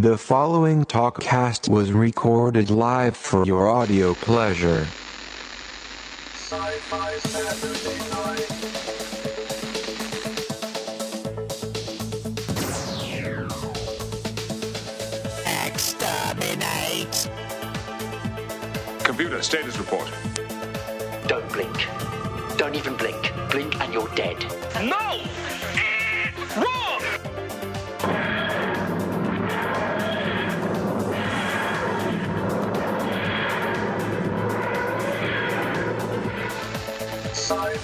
The following talkcast was recorded live for your audio pleasure. Sci-Fi Saturday night. Exterminate! Computer status report. Don't blink. Don't even blink. Blink and you're dead. No! Wrong!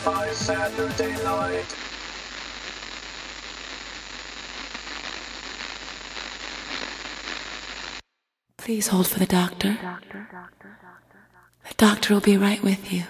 Saturday night. Please hold for the doctor. The doctor will be right with you.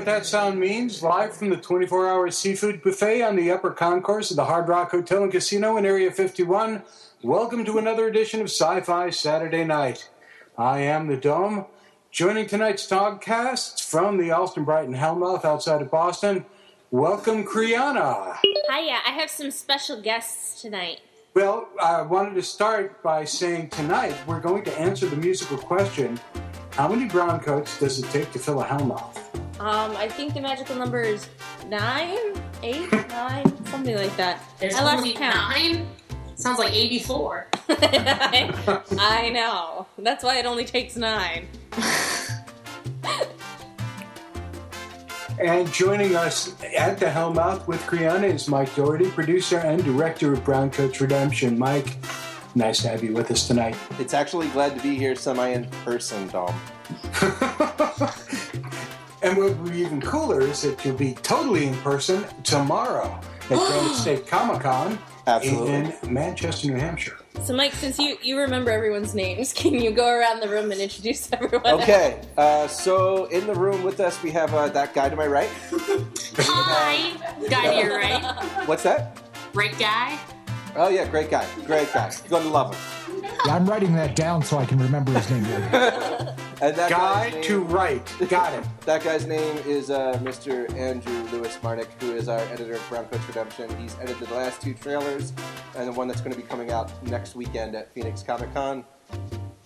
What that sound means. Live from the 24 hour seafood buffet on the upper concourse of the Hard Rock Hotel and Casino in Area 51. Welcome to another edition of Sci Fi Saturday Night. I am the Dome. Joining tonight's talkcasts from the Allston Brighton Hellmouth outside of Boston. Welcome, Kriana. Hiya, I have some special guests tonight. Well, I wanted to start by saying tonight we're going to answer the musical question How many brown coats does it take to fill a Hellmouth? Um, I think the magical number is nine, eight, nine, something like that. There's I lost only count. nine. Sounds like 84. I, I know. That's why it only takes nine. And joining us at the Hellmouth with Kriana is Mike Doherty, producer and director of Brown Coats Redemption. Mike, nice to have you with us tonight. It's actually glad to be here semi in person, Dom. And what would be even cooler is that you'll be totally in person tomorrow at Granite State Comic Con in Manchester, New Hampshire. So, Mike, since you, you remember everyone's names, can you go around the room and introduce everyone? Okay, uh, so in the room with us we have uh, that guy to my right. Hi. Guy to your right. What's that? Right guy. Oh yeah, great guy, great guy. You're gonna love him. Yeah, I'm writing that down so I can remember his name. later. And that Guy name, to right. Got it. That guy's name is uh, Mr. Andrew Lewis Marnick, who is our editor of Brown Coats Redemption. He's edited the last two trailers and the one that's going to be coming out next weekend at Phoenix Comic Con.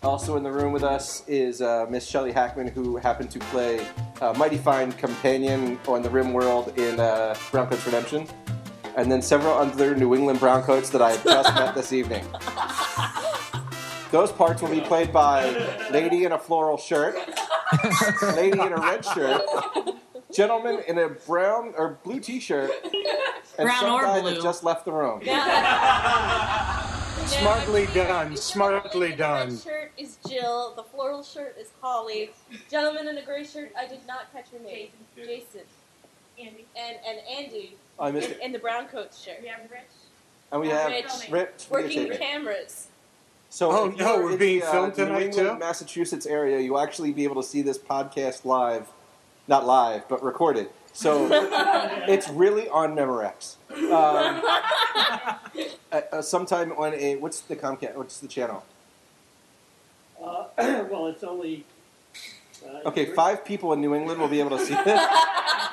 Also in the room with us is uh, Miss Shelley Hackman, who happened to play a mighty fine companion on the Rim World in uh, Brown Coats Redemption. And then several other New England Browncoats that I just met this evening. Those parts will be played by Lady in a floral shirt, Lady in a red shirt, Gentleman in a brown or blue T-shirt, and Brown some or guy blue. that just left the room. Smartly done. Smartly done. The done. red shirt is Jill. The floral shirt is Holly. Gentleman in a gray shirt, I did not catch your name. Jason. Andy. And, and Andy. I missed In, it. in the brown coat shirt. We have Rich. And we oh, have Rich. Rich Working videotaping. cameras. So Oh, if no, we're in being the, uh, filmed New tonight, England, too? Massachusetts area, you'll actually be able to see this podcast live, not live, but recorded. So it's really on Memorex. Um, uh, uh, sometime on a what's the Comcast? What's the channel? Uh, well, it's only. Uh, Okay, if five people in New England will be able to see this.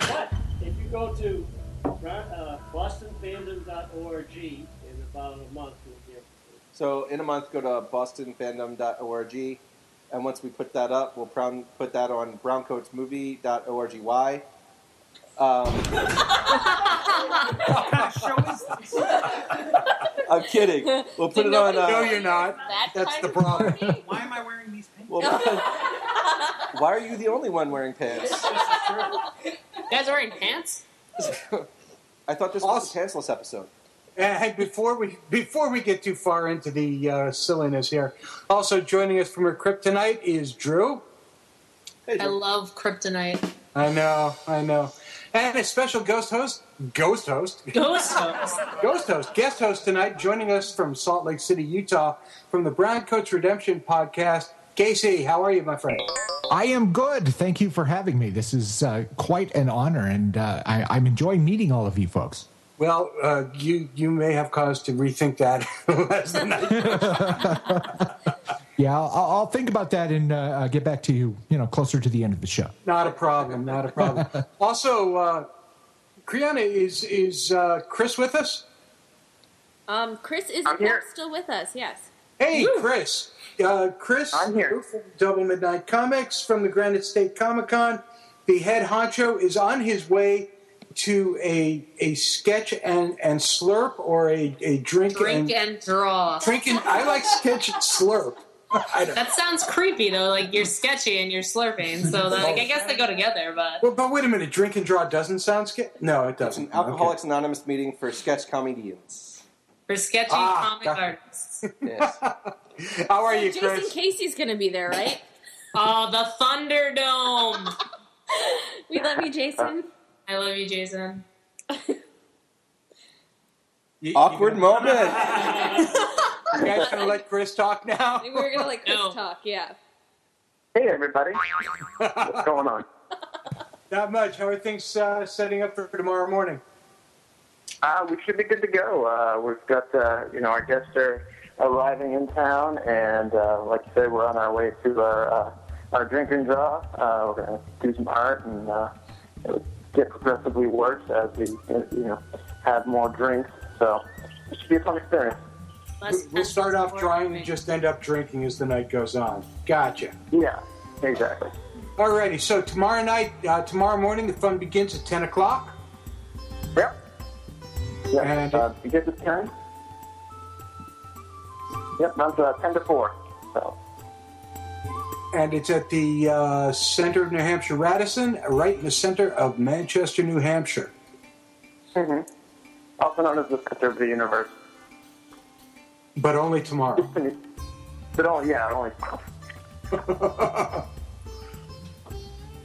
But if you go to uh, bostonfandom.org in about a month, you'll be able to. So in a month, go to bostonfandom.org, and once we put that up, we'll proun- put that on browncoatsmovie.org. Why? Um, I'm kidding. We'll put Did it on. nobody No, Uh, you're not. That That's the of problem. Why am I wearing these pants? well, why are you the only one wearing pants? You guys wearing pants? I thought this was a pantsless episode. And hey, before we before we get too far into the uh, silliness here, also joining us from her crypt tonight is Drew. Hey, I love kryptonite. I know, I know, and a special ghost host, ghost host, Ghost host. ghost host, guest host tonight, joining us from Salt Lake City, Utah, from the Brown Coats Redemption podcast. Casey, how are you, my friend? I am good. Thank you for having me. This is uh, quite an honor, and uh, I, I'm enjoying meeting all of you folks. Well, uh, you you may have cause to rethink that as the night Yeah, I'll, I'll I'll think about that and uh, uh, get back to you. You know, closer to the end of the show. Not a problem. Not a problem. also, uh, Kriana, is is uh, Chris with us? Um, Chris is I'm in here. fact still with us. Yes. Hey, Chris. Uh, Chris, I'm here. Double Midnight Comics from the Granite State Comic Con. The head honcho is on his way to a a sketch and and slurp or a, a drink, Drink and, and draw. drink and I like sketch and slurp. That sounds creepy though. Like you're sketchy and you're slurping. So like I guess they go together, but well, but wait a minute. Drink and draw doesn't sound sketch. No, it doesn't. an Alcoholics Anonymous meeting for sketch comedians. for sketchy Ah, comic got artists. Yes. How are you, Jason Chris? Casey's gonna be there, right? Oh, the Thunderdome. we love you, Jason. I love you, Jason. You- Awkward you moment. You guys gonna let Chris talk now? We were gonna let Chris No. talk. Yeah. Hey, everybody. What's going on? Not much. How are things uh, setting up for tomorrow morning? Uh, we should be good to go. Uh, we've got, uh, you know, our guests are arriving in town, and uh, like you said, we're on our way to our uh, our drink and draw. Uh, we're going to do some art and uh, it'll get progressively worse as we, you know, have more drinks. So it should be a fun experience. Less We'll start off pencils, drawing more and just end up drinking as the night goes on. Gotcha. Yeah, exactly. Alrighty, so tomorrow night, uh, tomorrow morning, the fun begins at 10 o'clock. Yep. Yeah. And- uh, you get the time? Yep, runs uh, 10 to 4. So. And it's at the uh, center of New Hampshire, Radisson, right in the center of Manchester, New Hampshire. Mm-hmm. Also known as the center of the universe. But only tomorrow. But oh yeah, only.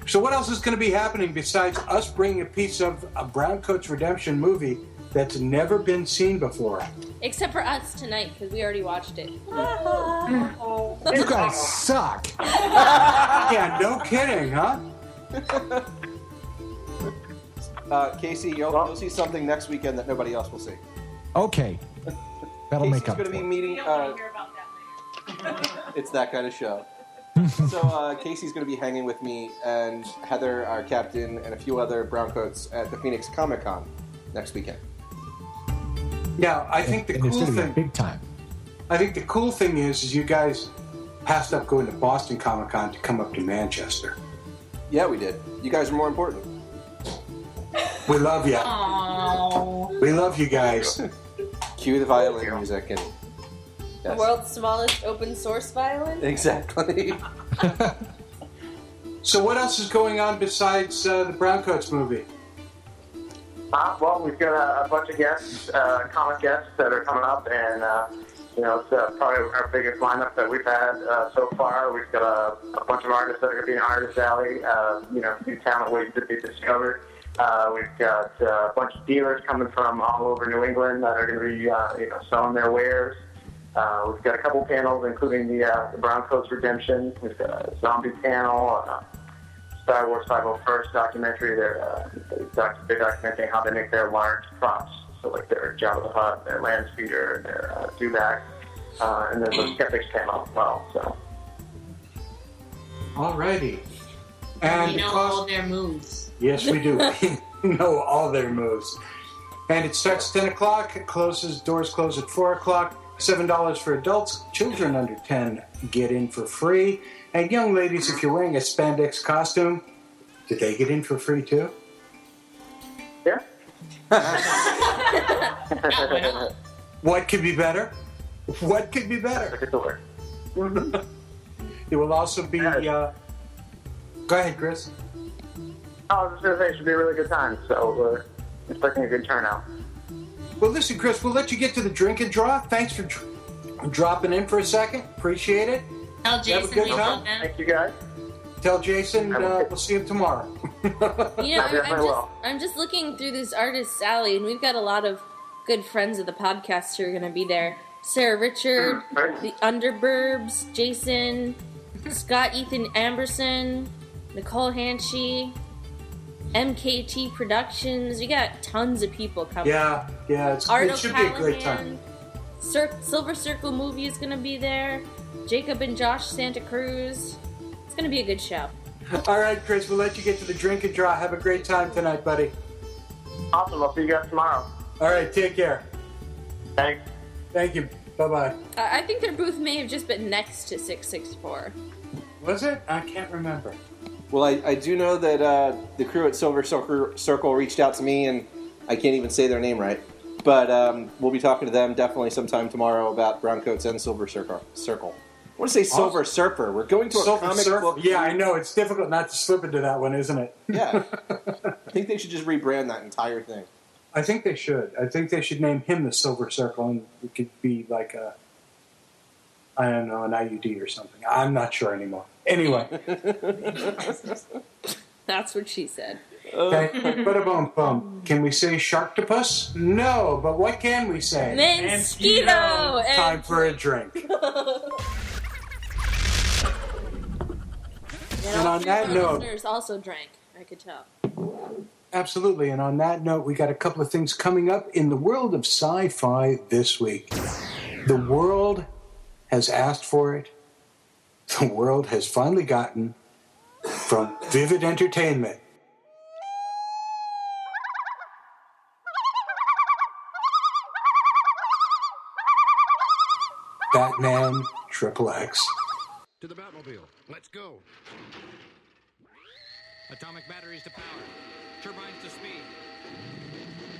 So, what else is going to be happening besides us bringing a piece of a Browncoats Redemption movie that's never been seen before? Except for us tonight because we already watched it. You guys suck. yeah, no kidding, huh? Uh, Casey, you'll, you'll see something next weekend that nobody else will see. Okay, that'll Casey's make up. going to for be it. meeting. Uh, it's that kind of show. so uh, Casey's going to be hanging with me and Heather, our captain, and a few other browncoats at the Phoenix Comic Con next weekend. Now, I think the cool gonna be a thing. big time. I think the cool thing is, is you guys passed up going to Boston Comic Con to come up to Manchester. Yeah, we did. You guys are more important. We love you. Aww. We love you guys. Cue the violin music and The world's smallest open source violin. Exactly. So, what else is going on besides uh, the Browncoats movie? Uh, well, we've got a, a bunch of guests, uh, comic guests that are coming up, and uh, you know, it's uh, probably our biggest lineup that we've had uh, so far. We've got a, a bunch of artists that are going to be in Artist Alley. Uh, you know, new talent waiting to be discovered. Uh, we've got uh, a bunch of dealers coming from all over New England that are going to be, uh, you know, selling their wares. Uh, we've got a couple panels, including the, uh, the Browncoats Redemption. We've got a zombie panel, uh, Star Wars 501st documentary. They're, uh, they're doc- they're documenting how they make their large props. So, like their Jabba the Hutt, their Land Speeder, their uh, Dewback, uh, and then the Skeptics out as well. So, Alrighty. And we know cost- all their moves. Yes, we do. we know all their moves. And it starts 10 o'clock, it closes, doors close at 4 o'clock. $7 for adults. Children under 10 get in for free. And young ladies, if you're wearing a spandex costume, do they get in for free too? yeah. What could be better? What could be better? Work. Will also be. Uh, go ahead, Chris. I was just going to say it should be a really good time. So, we're expecting a good turnout. Well, listen, Chris, we'll let you get to the drink and draw. Thanks for dr- dropping in for a second. Appreciate it. Tell You have a Jason good we time? love him. Thank you guys. Tell Jason uh, we'll see him tomorrow. You know, I I'm, I'm just. I'm just looking through this artist alley, and we've got a lot of good friends of the podcast who are going to be there. Sarah Richard, Right. the Underburbs, Jason, Scott Ethan Amberson, Nicole Hanchey, MKT Productions. We got tons of people coming. Yeah, yeah, it's, it should be a great time. Cir- Silver Circle movie is gonna be there. Jacob and Josh Santa Cruz. It's gonna be a good show. All right, Chris, we'll let you get to the drink and draw. Have a great time tonight, buddy. Awesome. I'll see you guys tomorrow. All right, take care. Thanks. Thank you. Bye bye. Uh, I think their booth may have just been next to 664. Was it? I can't remember. Well, I, I do know that uh, the crew at Silver Circle, Circle reached out to me, and I can't even say their name right. But um, we'll be talking to them definitely sometime tomorrow about Browncoats and Silver Circle. Circle. I want to say Silver Surfer. We're going to a Silver comic Surfer? book. Yeah, I know. It's difficult not to slip into that one, isn't it? Yeah. I think they should just rebrand that entire thing. I think they should. I think they should name him the Silver Circle, and it could be like a, I don't know, an IUD or something. I'm not sure anymore. Anyway, That's what she said. okay. Ba-da-bum bum. Can we say Sharktopus? No, but what can we say? Mosquito! Time for a drink. And on that note, listeners also drank. I could tell. Absolutely. And on that note, we got a couple of things coming up in the world of sci fi this week. The world has asked for it, the world has finally gotten from Vivid Entertainment. Batman Triple X. To the Batmobile. Let's go. Atomic batteries to power. Turbines to speed.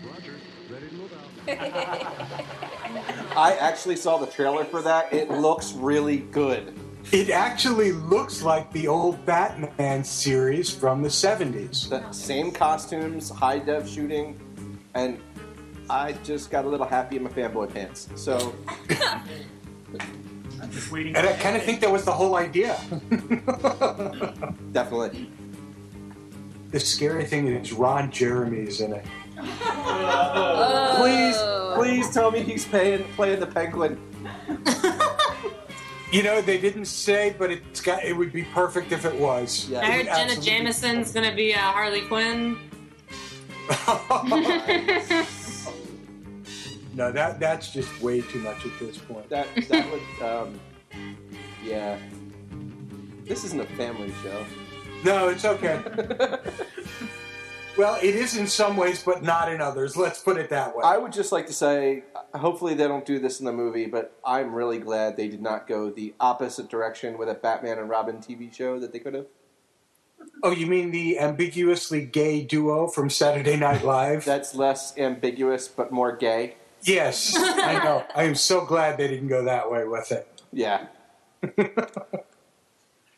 Roger. Ready to move out. I actually saw the trailer for that. It looks really good. It actually looks like the old Batman series from the 70s. The same costumes, high dev shooting, and I just got a little happy in my fanboy pants. So I'm just waiting. And I kind of think that was the whole idea. definitely. The scary thing is Ron Jeremy's in it. Please, please tell me he's paying, playing the penguin. You know, they didn't say, but it's got. It would be perfect if it was. I heard Jenna Absolutely. Jameson's gonna be uh, Harley Quinn. No, that that's just way too much at this point. That that would, um, yeah. This isn't a family show. No, it's okay. well, it is in some ways, but not in others. Let's put it that way. I would just like to say, hopefully they don't do this in the movie, but I'm really glad they did not go the opposite direction with a Batman and Robin TV show that they could have. Oh, you mean the ambiguously gay duo from Saturday Night Live? That's less ambiguous but more gay. Yes, I know. I am so glad they didn't go that way with it. Yeah.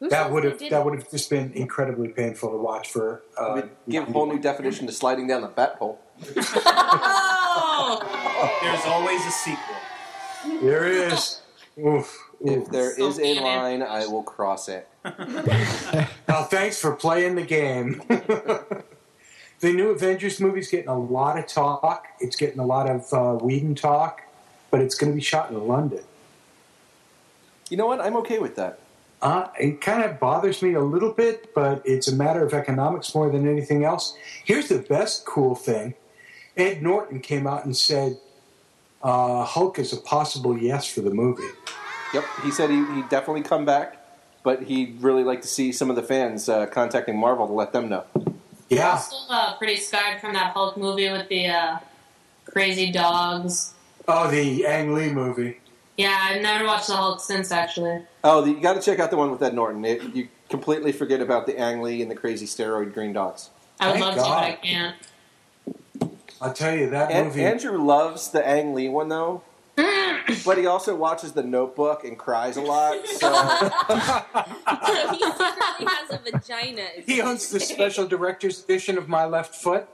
that would have that would have just been incredibly painful to watch for. Uh, Would give a whole new definition to sliding down the bat pole. There's always a sequel. There is. Oof. If there So is a line, I will cross it. Well, thanks for playing the game. The new Avengers movie's getting a lot of talk. It's getting a lot of uh, Whedon talk, but it's going to be shot in London. You know what? I'm okay with that. Uh, it kind of bothers me a little bit, but it's a matter of economics more than anything else. Here's the best cool thing Ed Norton came out and said uh, Hulk is a possible yes for the movie. Yep, he said he, he'd definitely come back, but he'd really like to see some of the fans uh, contacting Marvel to let them know. Yeah. I'm still uh, pretty scarred from that Hulk movie with the uh, crazy dogs. Oh, the Ang Lee movie. Yeah, I've never watched the Hulk since actually. Oh, the, you got to check out the one with Ed Norton. It, you completely forget about the Ang Lee and the crazy steroid green dogs. I would Thank love to, but I can't. I'll tell you, that An- movie. Andrew loves the Ang Lee one though, but he also watches The Notebook and cries a lot. So he secretly has a vagina. he owns the you're special director's edition of My Left Foot.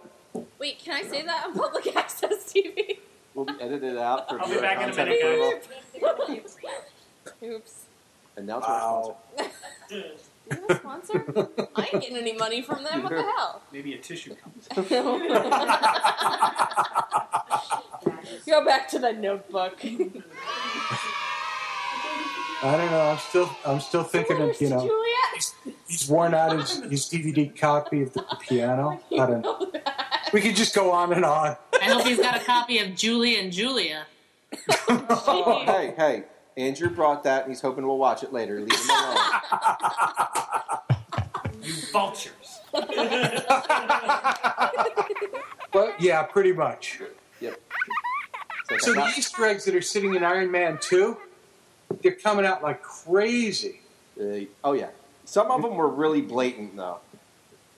Wait, can I say that on public access TV? we'll edit it out for I'll be back in a minute, approval. Oops. And now to our Wow. You have a sponsor? I ain't getting any money from them. What the hell? Maybe a tissue comes. Go back to the notebook. I don't know. I'm still, I'm still thinking of, you know. Juliet? He's worn out his, his DVD copy of the piano. I don't know. We could just go on and on. I hope he's got a copy of Julie and Julia. Oh, hey, hey. Andrew brought that, and he's hoping we'll watch it later. Leave him alone. You vultures. Well, yeah, pretty much. Yep. So the Easter eggs that are sitting in Iron Man 2, they're coming out like crazy. Uh, oh yeah. Some of them were really blatant, though.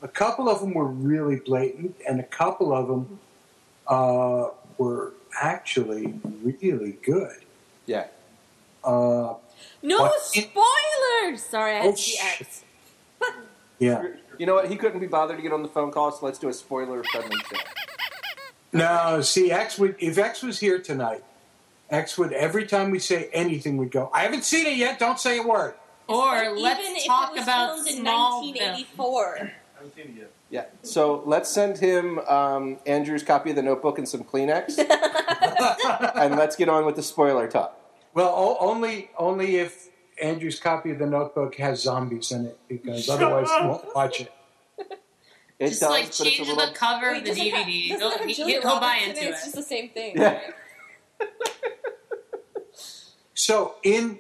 A couple of them were really blatant, and a couple of them uh, were actually really good. Yeah. Uh, No What? spoilers! Sorry, I Oh, had to be. X. yeah. You know what? He couldn't be bothered to get on the phone call, so let's do a spoiler-friendly show. No, see, X would if X was here tonight, X would every time we say anything would go. I haven't seen it yet. Don't say a word. Or Even let's if talk it was about filmed in small 1984. Yeah. So let's send him um, Andrew's copy of the Notebook and some Kleenex, and let's get on with the spoiler talk. Well, o- only only if Andrew's copy of the Notebook has zombies in it, because otherwise he won't watch it. It Just does, like but it's a change little. the cover Wait, of the does it have- DVD. does it He'll, have he- Julia he'll buy Roberts into it? it. It's just the same thing. Yeah. right? So in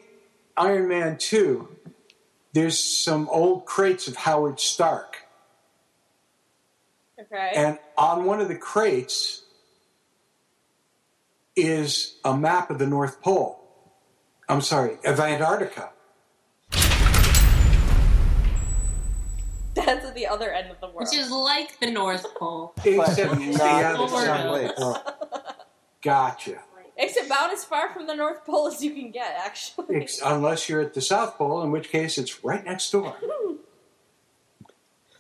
Iron Man Two, there's some old crates of Howard Stark, Okay. and on one of the crates is a map of the North Pole. I'm sorry, of Antarctica. That's at the other end of the world. Which is like the North Pole. Except it's the other side of the place. world. Gotcha. It's about as far from the North Pole as you can get, actually. Ex- unless you're at the South Pole, in which case it's right next door.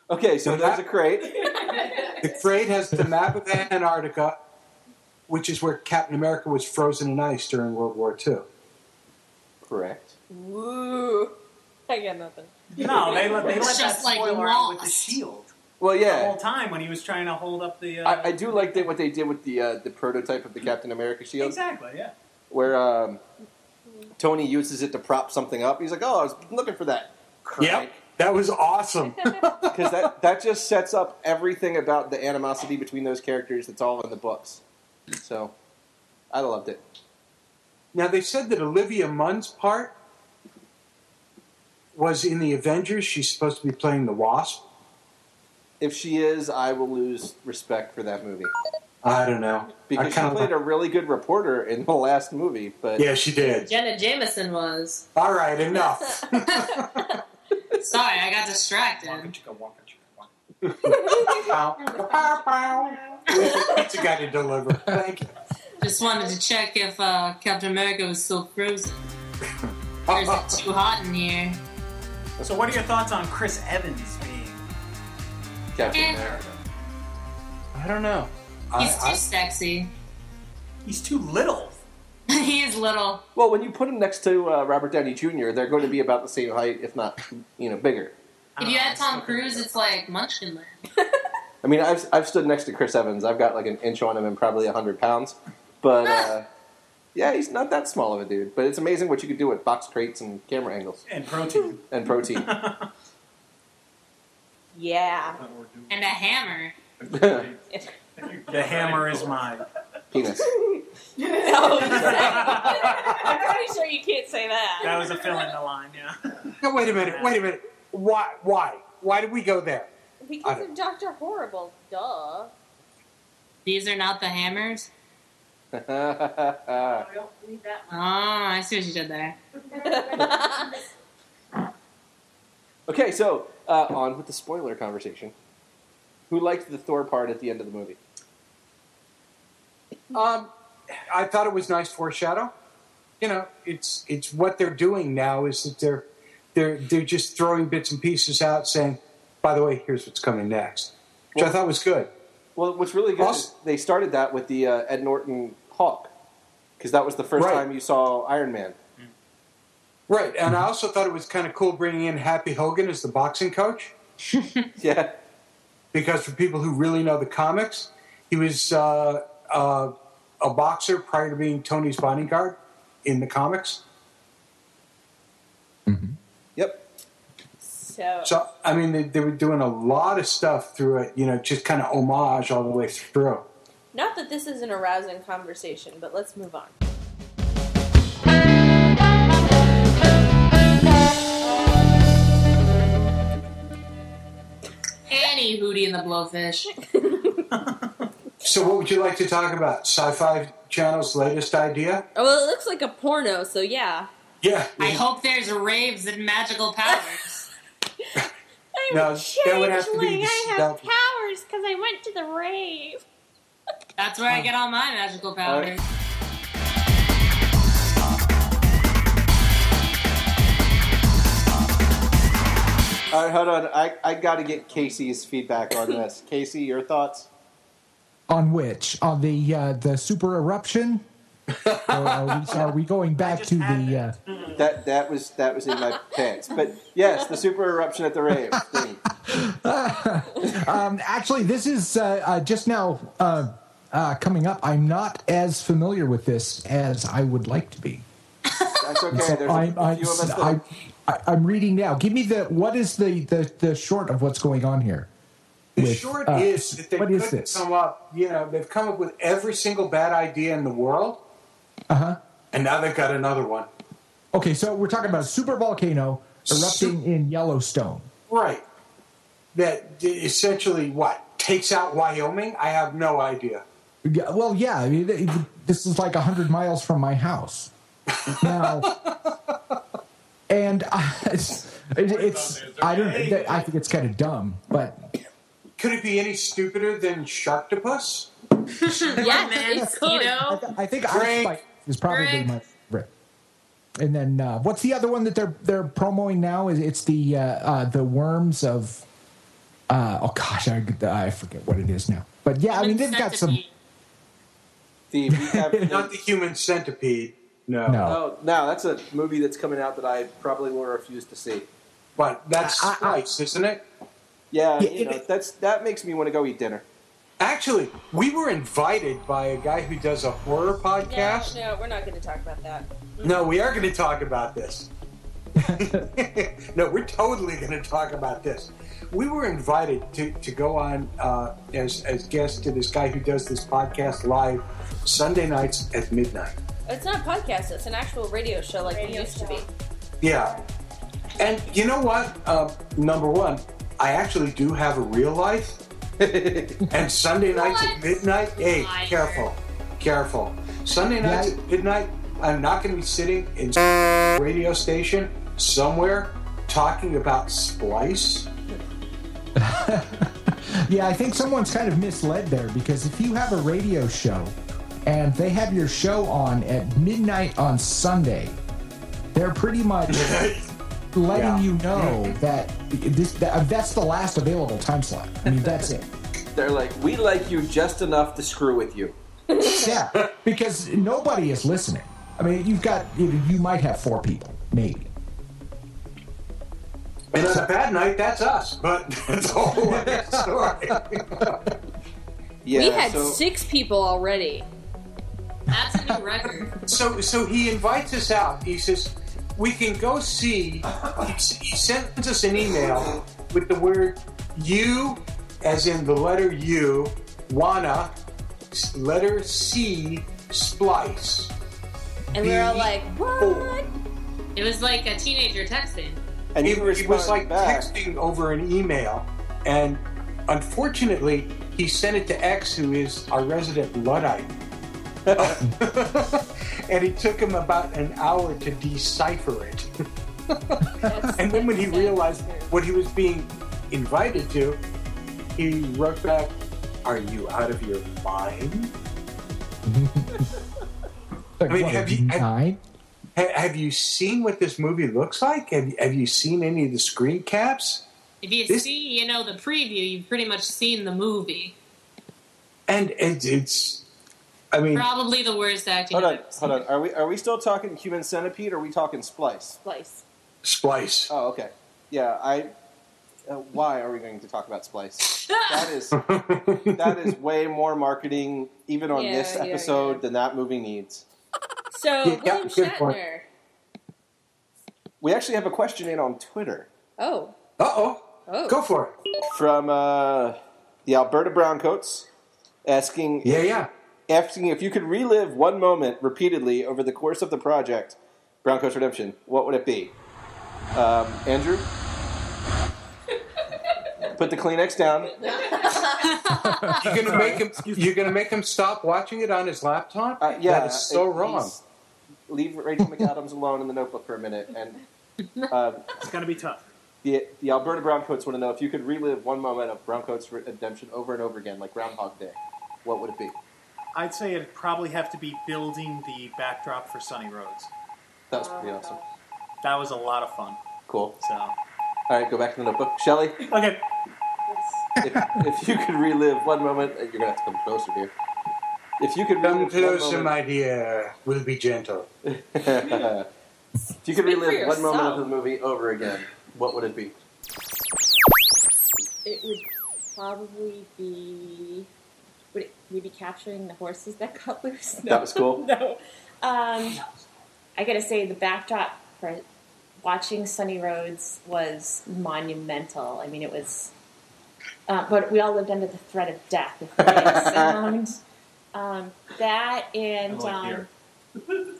Okay, so So there's a crate. The crate has the map of Antarctica, which is where Captain America was frozen in ice during World War II. Correct. Woo. I got nothing. No, they let, they It's let that just like spoiler out with the Lost. shield Well, yeah, the yeah. whole time when he was trying to hold up the. Uh, I, I do like that what they did with the uh, the prototype of the Captain America shield, exactly. Yeah. where um, Tony uses it to prop something up. He's like, "Oh, I was looking for that." Yep, that was awesome. because that that just sets up everything about the animosity between those characters. That's all in the books. So, I loved it. Now they said that Olivia Munn's part was in the Avengers. She's supposed to be playing the Wasp. If she is, I will lose respect for that movie I don't know. because she kinda played a really good reporter in the last movie. But Yeah, she did. Jenna Jameson was. All right, enough. Sorry, I got distracted. Pow, pow, pow. Pizza guy to deliver. Thank you. Just wanted to check if uh, Captain America was still frozen. Or is it too hot in here? So, what are your thoughts on Chris Evans being? Captain Eh. America. I don't know. He's I- too I- sexy. He's too little. he is little. Well, when you put him next to uh, Robert Downey Jr., they're going to be about the same height, if not, you know, bigger. If you had Tom Cruise, it's like Munchkin Land. I mean, I've I've stood next to Chris Evans. I've got like an inch on him and probably hundred pounds, but uh, yeah, he's not that small of a dude. But it's amazing what you could do with box crates and camera angles And protein. and protein. Yeah. And a hammer. the hammer is my. Penis. no, I'm pretty sure you can't say that. That was a fill in the line, yeah. No, wait a minute. Wait a minute. Why? Why? Why did we go there? I Because don't- of Doctor Horrible, duh. These are not the hammers. Oh, I see what you did there. okay, so uh, on with the spoiler conversation. Who liked the Thor part at the end of the movie? Um, I thought it was nice foreshadow. You know, it's it's what they're doing now is that they're they're they're just throwing bits and pieces out, saying, "By the way, here's what's coming next," which I thought was good. Well, what's really good is they started that with the uh, Ed Norton Hulk, because that was the first Right. time you saw Iron Man. Right, and I also thought it was kind of cool bringing in Happy Hogan as the boxing coach. yeah, because for people who really know the comics, he was uh, uh, a boxer prior to being Tony's bodyguard in the comics. Yep. So, So I mean, they, they were doing a lot of stuff through it. You know, just kind of homage all the way through. Not that this is an arousing conversation, but let's move on. Annie Hootie and the Blowfish. So, what would you like to talk about? Sci-Fi Channel's latest idea? Oh, well, it looks like a porno, so yeah. Yeah. I hope there's raves and magical powers. I'm No, a that would have to be changeling. I have that- powers because I went to the rave. That's where I get all my magical powers. All right, hold on. I, I got to get Casey's feedback on this. Casey, your thoughts? On which? On the uh, the super eruption? or are we, are we going back to the? Uh, That that was that was in my pants. But yes, the super eruption at the rave um, actually, this is uh, uh, just now uh, coming up. I'm not as familiar with this as I would like to be. That's okay. So There's a I'm, I'm, of us I'm, I- I'm reading now. Give me the what is the the, the short of what's going on here? The with, short uh, is that they couldn't this? come up. You know, they've come up with every single bad idea in the world, Uh huh. and now they've got another one. Okay, so we're talking about a super volcano erupting in Yellowstone. Right. That essentially what takes out Wyoming? I have no idea. Yeah, well, yeah. I mean, it- this is like hundred miles from my house. Now, and uh, it's, it, it's I don't. I think it's kind of dumb, but Could it be any stupider than Sharktopus? yeah, man, it could. mosquito. I think Ice Frank. Spike is probably Frank. my favorite. And then uh, what's the other one that they're they're promoting now? Is it's the uh, uh, the worms of uh, oh gosh I, I forget what it is now. But yeah, I mean they've got some. The, Not the human centipede. No. No. Oh, no, that's a movie that's coming out that I probably will refuse to see. But that's I- I- Splice, isn't it? Yeah, Yeah, you know, it- that's that makes me want to go eat dinner. Actually, we were invited by a guy who does a horror No, podcast. no, we're not going to talk about that. No, we are going to talk about this. no, we're totally going to talk about this. We were invited to, to go on uh, as, as guests to this guy who does this podcast live Sunday nights at midnight. It's not a podcast, it's an actual radio show like it used to be. Yeah. And you know what? Uh, number one, I actually do have a real life. and Sunday nights at midnight, hey, Liar. careful, careful. Sunday nights Yeah. at midnight, I'm not going to be sitting in a radio station somewhere talking about Splice. Yeah, I think someone's kind of misled there because if you have a radio show and they have your show on at midnight on Sunday, they're pretty much letting Yeah. you know that this that, uh, that's the last available time slot. I mean, that's it. They're like, we like you just enough to screw with you. Yeah, because nobody is listening. I mean, you've got you, you might have four people, maybe. And on a bad night, that's us. But that's a whole other story. Yeah, we had so six people already. That's a new record. so so he invites us out. He says we can go see. He, he sends us an email with the word "you," as in the letter U, wanna, letter C, splice. And we were all like, what? It was like a teenager texting. and It, you it was like back. texting over an email, and unfortunately, he sent it to X, who is our resident luddite. and it took him about an hour to decipher it. And then when he realized what he was being invited to, he wrote back, Are you out of your mind? Like, I mean, what, have you- have- have you seen what this movie looks like? Have, have you seen any of the screen caps? If you This- see, you know, the preview, you've pretty much seen the movie. And it, it's, I mean, Probably the worst acting. Hold on, hold on. Are we are we still talking human centipede? or Are we talking splice? Splice. Splice. Oh, okay. Yeah, I. Uh, why are we going to talk about splice? That is that is way more marketing, even on Yeah, this episode, yeah. than that movie needs. So, Yeah, William good point. We actually have a question in on Twitter. Oh, Uh oh. oh. Go for it. From uh, the Alberta Browncoats, asking Yeah, yeah. Asking if you could relive one moment repeatedly over the course of the project, Browncoats Redemption. What would it be? Um, Andrew, put the Kleenex down. You're gonna make him. You're gonna make him stop watching it on his laptop. Uh, yeah, that is so it- wrong. Leave Rachel McAdams alone in the notebook for a minute, and uh, It's gonna be tough. the the Alberta Browncoats want to know if you could relive one moment of Browncoats Redemption over and over again, like Groundhog Day. What would it be? I'd say it'd probably have to be building the backdrop for Sonny Rhodes. That was pretty awesome. That was a lot of fun. Cool. So All right, go back to the notebook. Shelley, okay, if, if you could relive one moment, you're gonna have to come closer here. If you could Come relive closer, moment, my dear. We'll be gentle. if you could Speak for relive one moment of yourself. the movie over again, what would it be? It would probably be. Would it, be capturing the horses that got loose? That was cool. no. Um, I gotta say, the backdrop for watching Sonny Rhodes was monumental. I mean, it was. Uh, but we all lived under the threat of death. If we made a sound. Um, that and I like um, beer.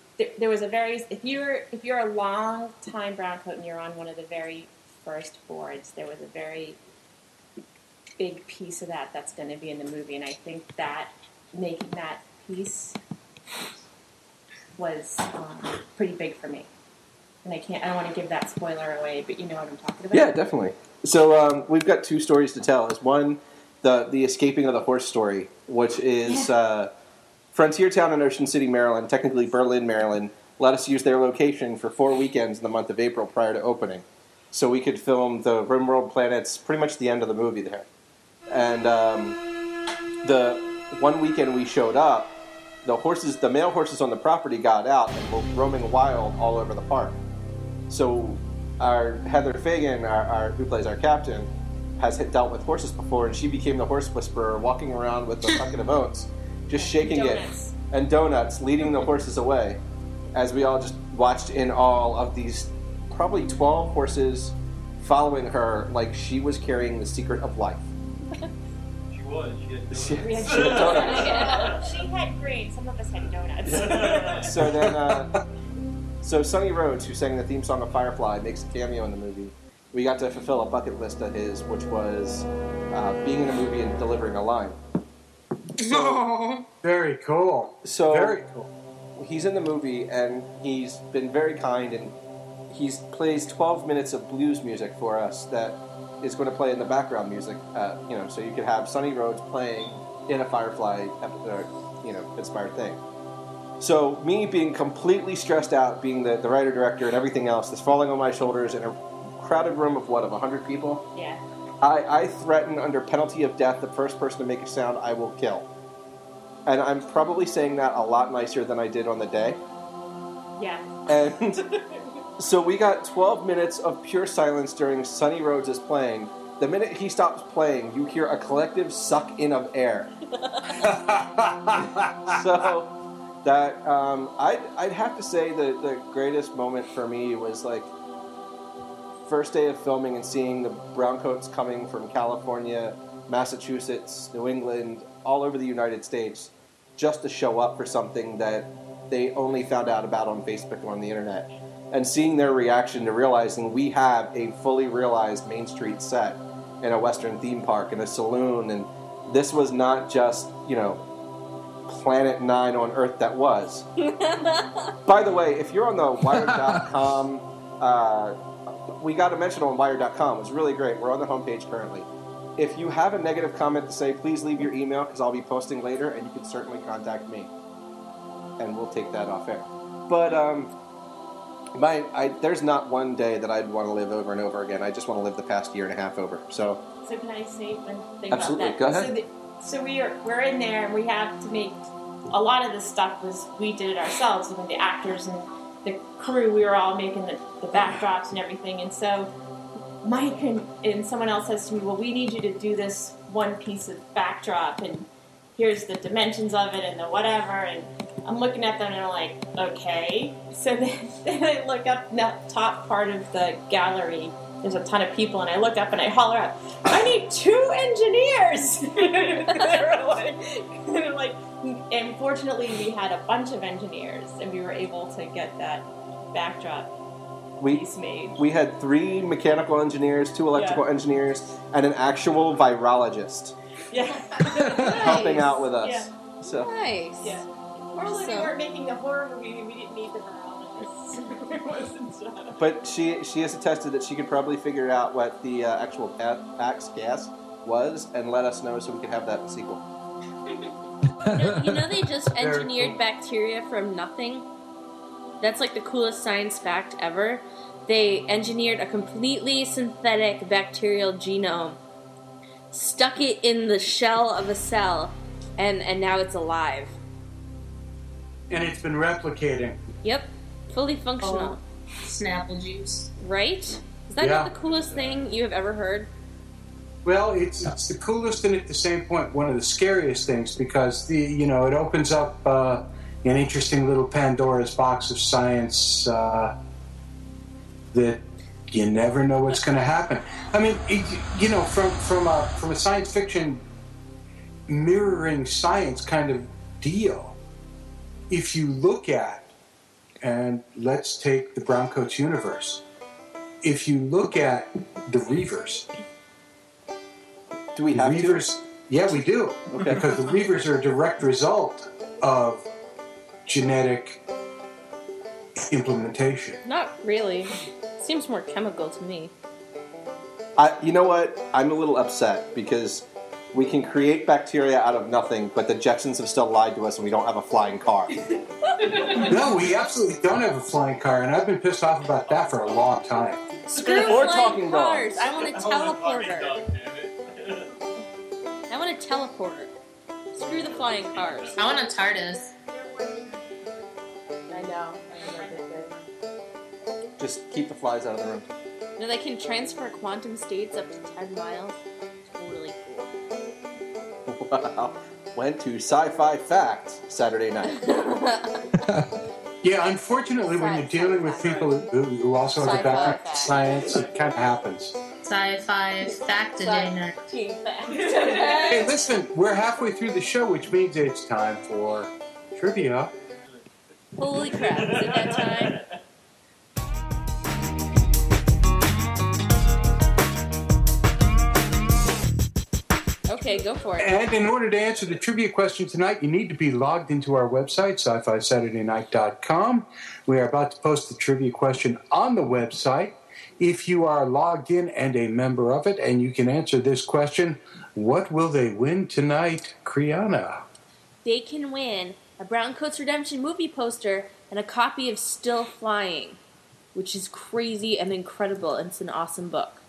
there, there was a very if you're if you're a long time brown coat and you're on one of the very first boards, there was a very big piece of that that's going to be in the movie, and I think that making that piece was um, pretty big for me. And I can't I don't want to give that spoiler away, but you know what I'm talking about. Yeah, definitely. So um, we've got two stories to tell. Is one the the escaping of the horse story, which is uh, Frontier Town in Ocean City, Maryland, technically Berlin, Maryland, let us use their location for four weekends in the month of April prior to opening, so we could film the RimWorld planets, pretty much the end of the movie there. And um, the one weekend we showed up, the horses, the male horses on the property got out and were roaming wild all over the park. So our Heather Fagan, our, our, who plays our captain, has hit, dealt with horses before, and she became the horse whisperer, walking around with a bucket of oats, just shaking Donuts. it, and donuts, leading the horses away, as we all just watched in all of these probably 12 horses following her like she was carrying the secret of life. She was. She, We had she had donuts. she had green. Some of us had donuts. so then, uh, so Sonny Rhodes, who sang the theme song of Firefly, makes a cameo in the movie. We got to fulfill a bucket list of his, which was uh, being in the movie and delivering a line. Very cool. So Very cool. he's in the movie and he's been very kind and he's plays 12 minutes of blues music for us that is going to play in the background music. Uh, you know, so you could have Sonny Rhodes playing in a Firefly, uh, you know, inspired thing. So me being completely stressed out, being the, the writer director and everything else, that's falling on my shoulders in a crowded room of what of 100 people. yeah. I, I threaten under penalty of death the first person to make a sound I will kill. And I'm probably saying that a lot nicer than I did on the day. Yeah. And so we got 12 minutes of pure silence during Sonny Rhodes' is playing. The minute he stops playing, you hear a collective suck in of air. so that um, I'd, I'd have to say that the greatest moment for me was like first day of filming and seeing the browncoats coming from California, Massachusetts, New England, all over the United States, just to show up for something that they only found out about on Facebook or on the internet. And seeing their reaction to realizing we have a fully realized Main Street set in a Western theme park in a saloon, and this was not just, you know, Planet 9 on Earth that was. By the way, if you're on the Wired.com, uh, we got a mention on Wired.com. It's really great. We're on the homepage currently. If you have a negative comment to say, please leave your email because I'll be posting later, and you can certainly contact me, and we'll take that off air. But um, my, I, there's not one day that I'd want to live over and over again. I just want to live the past year and a half over. So So can I say one thing Absolutely. about that? Go ahead. So, the, so we are we're in there and we have to make a lot of this stuff was we did it ourselves. I mean, the actors and the crew, we were all making the, the backdrops and everything. And so Mike and, and someone else says to me, "Well, we need you to do this one piece of backdrop and here's the dimensions of it and the whatever." And I'm looking at them and I'm like, "Okay." So then, then I look up in that top part of the gallery there's a ton of people, and I look up and I holler out, "I need two engineers!" they were like, they're like, and fortunately, we had a bunch of engineers, and we were able to get that backdrop We made. we had three mechanical engineers, two electrical Yeah. engineers, and an actual virologist Yeah, helping out with us. Yeah. So Nice. Yeah. Fortunately, we weren't making the horror movie. We didn't need the virologists. it wasn't done. But she she has attested that she could probably figure out what the uh, actual pa- Pax gas was and let us know so we could have that in sequel. You know, you know they just Very engineered bacteria from nothing? That's like the coolest science fact ever. They engineered a completely synthetic bacterial genome, stuck it in the shell of a cell, and, and now it's alive. And it's been replicating. Yep, fully functional. Snapple juice. Right? Is that Yeah. not the coolest thing you have ever heard? Well, it's it's the coolest and at the same point one of the scariest things because the you know it opens up uh, an interesting little Pandora's box of science uh, that you never know what's going to happen. I mean, it, you know, from from a from a science fiction mirroring science kind of deal. If you look at and let's take the Browncoats universe. If you look at the Reavers, do we have Reavers? Yeah, we do. Okay. Because the Reavers are a direct result of genetic implementation. Not really. Seems more chemical to me. I, you know what? I'm a little upset because we can create bacteria out of nothing, but the Jetsons have still lied to us, and we don't have a flying car. no, we absolutely don't have a flying car, and I've been pissed off about that for a long time. Screw Or flying talking cars. dogs. I want a teleporter. I want a teleporter. Screw the flying cars. I want a TARDIS. I know. Just keep the flies out of the room. You know, they can transfer quantum states up to 10 miles. Totally cool. Wow. Went to Sci-Fi Fact Saturday night. Yeah, unfortunately, when you're dealing with people who, who also have a Sci-fi background in science, it kind of happens. Sci-fi fact today night. Hey, listen, we're halfway through the show, which means it's time for trivia. Holy crap, is it that time? Okay, go for it. And in order to answer the trivia question tonight, you need to be logged into our website, sci-fi Saturday night.com. We are about to post the trivia question on the website. If you are logged in and a member of it, and you can answer this question, what will they win tonight, Kriana? They can win a Brown Coats Redemption movie poster and a copy of Still Flying, which is crazy and incredible, and it's an awesome book.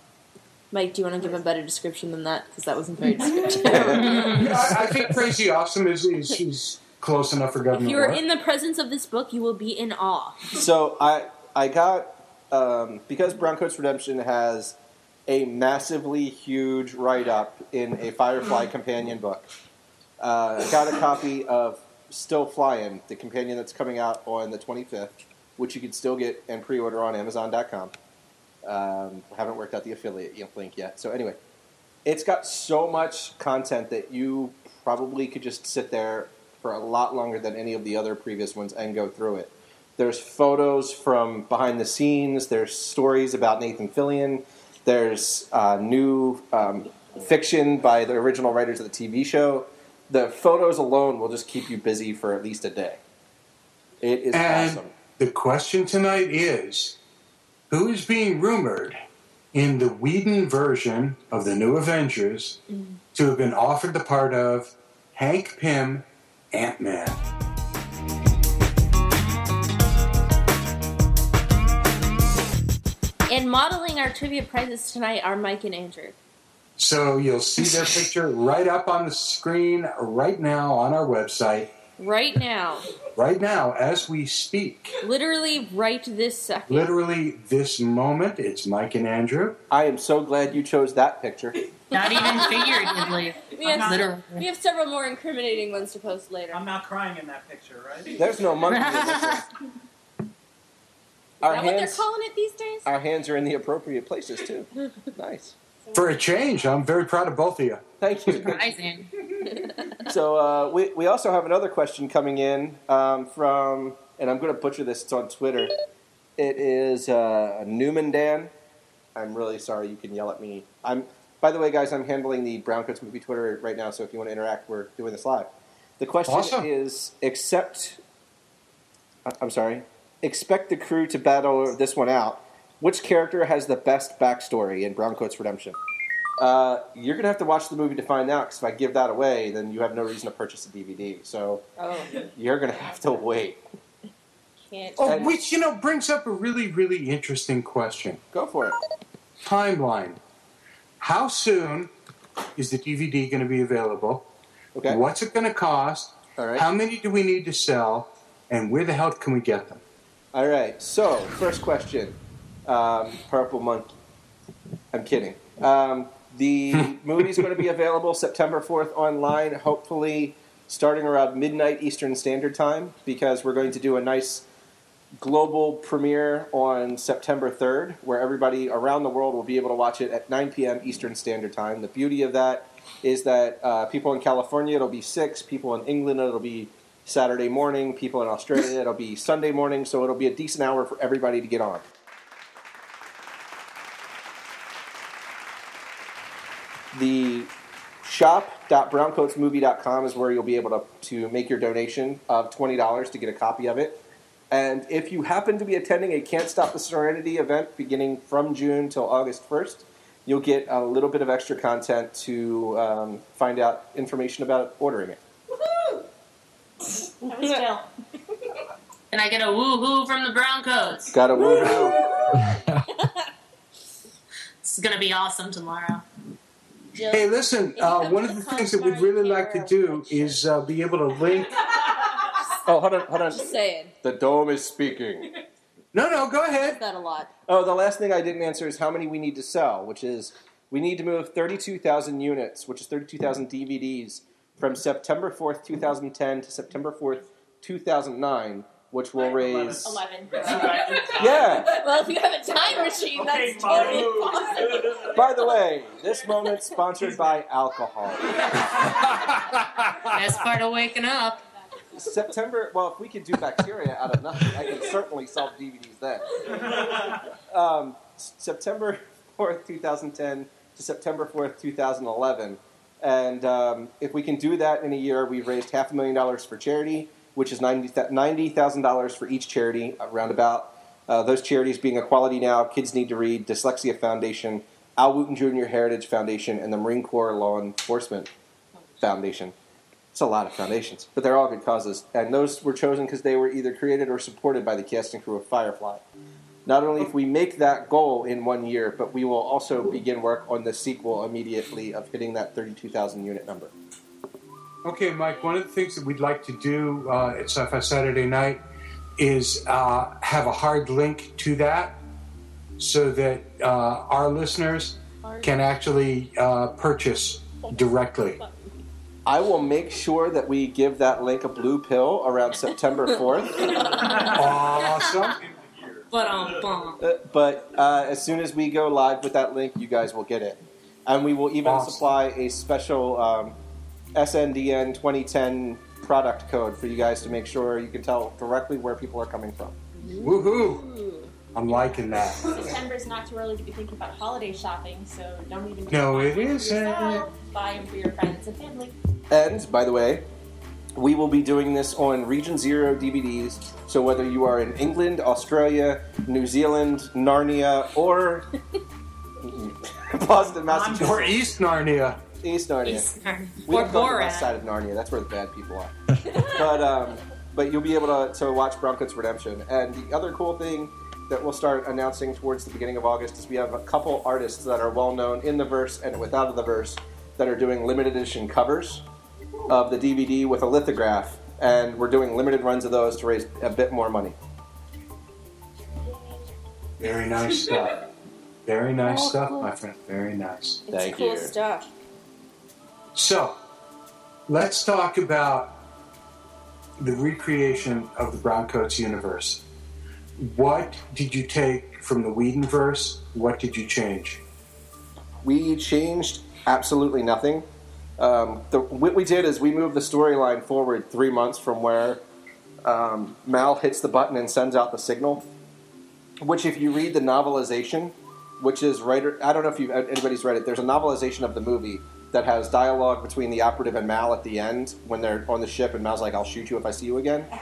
Mike, do you want to give a better description than that? Because that wasn't very descriptive. I, I think Crazy Awesome is, is, is close enough for government. if government you are work. in the presence of this book, you will be in awe. so I I got um, because Browncoats Redemption has a massively huge write up in a Firefly companion book. Uh, I got a copy of Still Flying, the companion that's coming out on the 25th, which you can still get and pre order on Amazon.com. Um, I haven't worked out the affiliate link yet. So, anyway, it's got so much content that you probably could just sit there for a lot longer than any of the other previous ones and go through it. There's photos from behind the scenes. There's stories about Nathan Fillion. There's uh, new um, fiction by the original writers of the TV show. The photos alone will just keep you busy for at least a day. It is and awesome. the question tonight is who is being rumored in the Whedon version of the New Avengers mm. to have been offered the part of Hank Pym, Ant Man? And modeling our trivia prizes tonight are Mike and Andrew. So you'll see their picture right up on the screen right now on our website, Right now. right now as we speak. Literally right this second. Literally this moment, it's Mike and Andrew. I am so glad you chose that picture. Not even figuratively. We have, Literally. we have several more incriminating ones to post later. I'm not crying in that picture, right? There's no monkey in this one. Our that what they're calling it these days? our hands are in the appropriate places too. nice. For a change, I'm very proud of both of you. Thank you. Surprising. So uh, we, we also have another question coming in um, from, and I'm going to butcher this. It's on Twitter. It is uh, Newman Dan. I'm really sorry. You can yell at me. I'm. By the way, guys, I'm handling the Brown Coats Movie Twitter right now. So if you want to interact, we're doing this live. The question Awesome. is: Accept. I- I'm sorry. Expect the crew to battle this one out. Which character has the best backstory in Browncoat's Redemption? Uh, you're gonna have to watch the movie to find out. Because if I give that away, then you have no reason to purchase a DVD. So Oh, you're gonna have to wait. can't. Oh, which you know brings up a really, really interesting question. Go for it. Timeline. How soon is the DVD going to be available? Okay. What's it going to cost? All right. How many do we need to sell? And where the hell can we get them? All right. So first question, um, Purple Monkey. I'm kidding. Um, the movie's going to be available September 4th online. Hopefully, starting around midnight Eastern Standard Time, because we're going to do a nice global premiere on September 3rd, where everybody around the world will be able to watch it at 9 p.m. Eastern Standard Time. The beauty of that is that uh, people in California, it'll be 6, people in England, it'll be Saturday morning, people in Australia, it'll be Sunday morning, so it'll be a decent hour for everybody to get on. The shop.browncoatsmovie.com is where you'll be able to, to make your donation of $20 to get a copy of it. And if you happen to be attending a Can't Stop the Serenity event beginning from June till August 1st, you'll get a little bit of extra content to um, find out information about ordering it. That was Jill. And I get a woohoo from the Browncoats. Got a woo hoo It's gonna be awesome tomorrow. Hey, listen. Uh, one of the things that we'd really like to do is uh, be able to link. Oh, hold on, hold on. Just saying. The dome is speaking. No, no, go ahead. That a lot. Oh, the last thing I didn't answer is how many we need to sell, which is we need to move 32,000 units, which is 32,000 DVDs, from September 4th, 2010 to September 4th, 2009, which will raise. Eleven. Yeah! Well, if you have a time machine, that's totally possible. By the way, this moment's sponsored by alcohol. Best part of waking up. September, well, if we could do bacteria out of nothing, I can certainly solve DVDs then. Um, S- September 4th, 2010 to September 4th, 2011. And um, if we can do that in a year, we've raised half a million dollars for charity, which is $90 $90,000 for each charity, around about. Uh, those charities being Equality Now, Kids Need to Read, Dyslexia Foundation, Al Wooten Jr. Heritage Foundation, and the Marine Corps Law Enforcement Foundation. It's a lot of foundations, but they're all good causes. And those were chosen because they were either created or supported by the cast and crew of Firefly. Not only if we make that goal in one year, but we will also begin work on the sequel immediately of hitting that 32,000 unit number. Okay, Mike. One of the things that we'd like to do uh, at Sci-Fi Saturday Night is uh, have a hard link to that, so that uh, our listeners can actually uh, purchase directly. I will make sure that we give that link a blue pill around September 4th. Awesome. But um, bum. Uh, but uh, as soon as we go live with that link, you guys will get it. And we will even Awesome. supply a special um, SNDN 2010 product code for you guys to make sure you can tell directly where people are coming from. Woohoo! I'm liking that. September's not too early to be thinking about holiday shopping, so don't even. No, buy it them for isn't. yourself, Buy them for your friends and family. And by the way, we will be doing this on Region Zero DVDs. So whether you are in England, Australia, New Zealand, Narnia, or Boston, Massachusetts, Or East Narnia. East Narnia. East Narnia. We Or don't go to the west side of Narnia. That's where the bad people are. but um, but you'll be able to, to watch Browncoats Redemption. And the other cool thing that we'll start announcing towards the beginning of August is we have a couple artists that are well known in the verse and without the verse that are doing limited edition covers of the DVD with a lithograph. And we're doing limited runs of those to raise a bit more money. Very nice stuff. Very nice Oh, stuff, cool. my friend. Very nice. It's Thank cool you. stuff. So, let's talk about the recreation of the Browncoats universe. what did you take from the Whedonverse? What did you change? We changed absolutely nothing. Um, the, what we did is we moved the storyline forward three months from where um, Mal hits the button and sends out the signal. Which, if you read the novelization, which is right, I don't know if you anybody's read it. There's a novelization of the movie that has dialogue between the operative and Mal at the end when they're on the ship, and Mal's like, "I'll shoot you if I see you again."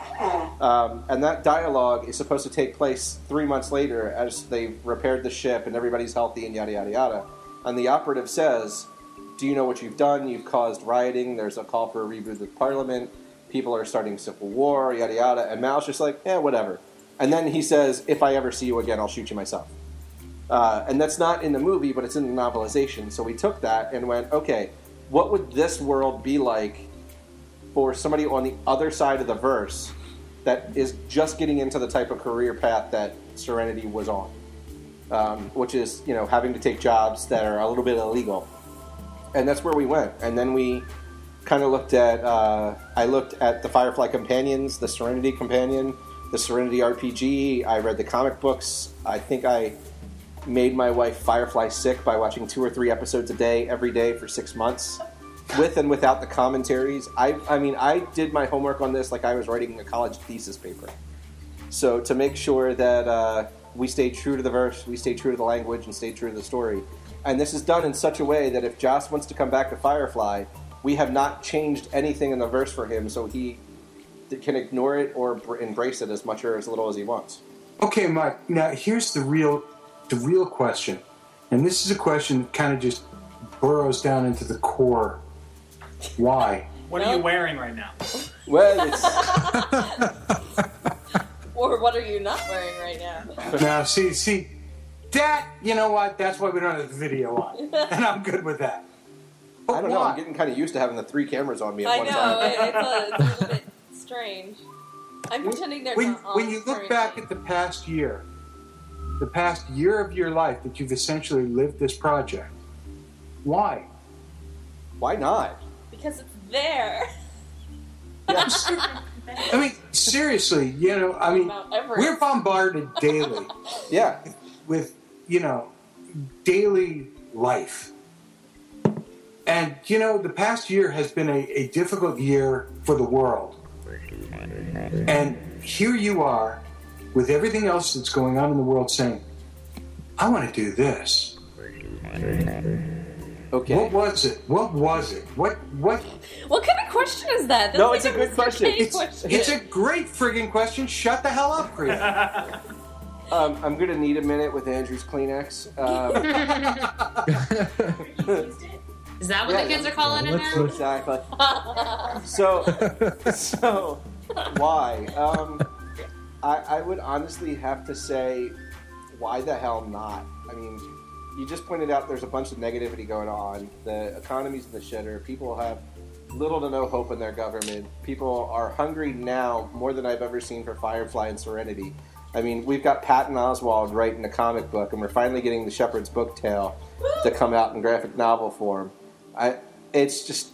Um, and that dialogue is supposed to take place three months later as they've repaired the ship and everybody's healthy and yada yada yada. And the operative says, "Do you know what you've done? You've caused rioting. There's a call for a reboot of Parliament. People are starting civil war. Yada yada." And Mal's just like, "Yeah, whatever." And then he says, "If I ever see you again, I'll shoot you myself." Uh, and that's not in the movie, but it's in the novelization. So we took that and went, okay, what would this world be like for somebody on the other side of the verse that is just getting into the type of career path that Serenity was on, um, which is you know having to take jobs that are a little bit illegal, and that's where we went. And then we kind of looked at. Uh, I looked at the Firefly companions, the Serenity companion, the Serenity RPG. I read the comic books. I think I made my wife Firefly sick by watching two or three episodes a day every day for six months, with and without the commentaries. I, I mean, I did my homework on this like I was writing a college thesis paper. So to make sure that uh, we stay true to the verse, we stay true to the language, and stay true to the story. And this is done in such a way that if Joss wants to come back to Firefly, we have not changed anything in the verse for him, so he can ignore it or br- embrace it as much or as little as he wants. Okay, Mike. Now here's the real, the real question, and this is a question that kind of just burrows down into the core. Why? What are you wearing right now? Well, it's Or what are you not wearing right now? now, see, see, that you know what? That's why we don't have the video on, and I'm good with that. I don't know. why? I'm getting kind of used to having the three cameras on me at I one know, time. it- it's a, it's a little bit strange. I'm pretending they're when, not on when you look currently. back at the past year, the past year of your life that you've essentially lived this project, why? Why not? Because it's there. Yes. I mean, seriously, you know, I mean, we're bombarded daily. yeah. With, you know, daily life. And, you know, the past year has been a, a difficult year for the world. And here you are with everything else that's going on in the world saying, I want to do this. Okay. What was it? What was it? What what What kind of question is that? That's No, like it's a good question. It's- question. It's a great friggin' question. Shut the hell up, Chris. Um, I'm going to need a minute with Andrew's Kleenex. Um, Is that what Yeah, the kids are calling it now? exactly. So, so why? Um, I, I would honestly have to say, why the hell not? I mean, you just pointed out there's a bunch of negativity going on. The economy's in the shitter. People have little to no hope in their government. People are hungry now more than I've ever seen for Firefly and Serenity. I mean, we've got Patton Oswalt writing a comic book, and we're finally getting the Shepherd's Book Tale to come out in graphic novel form. I, it's just,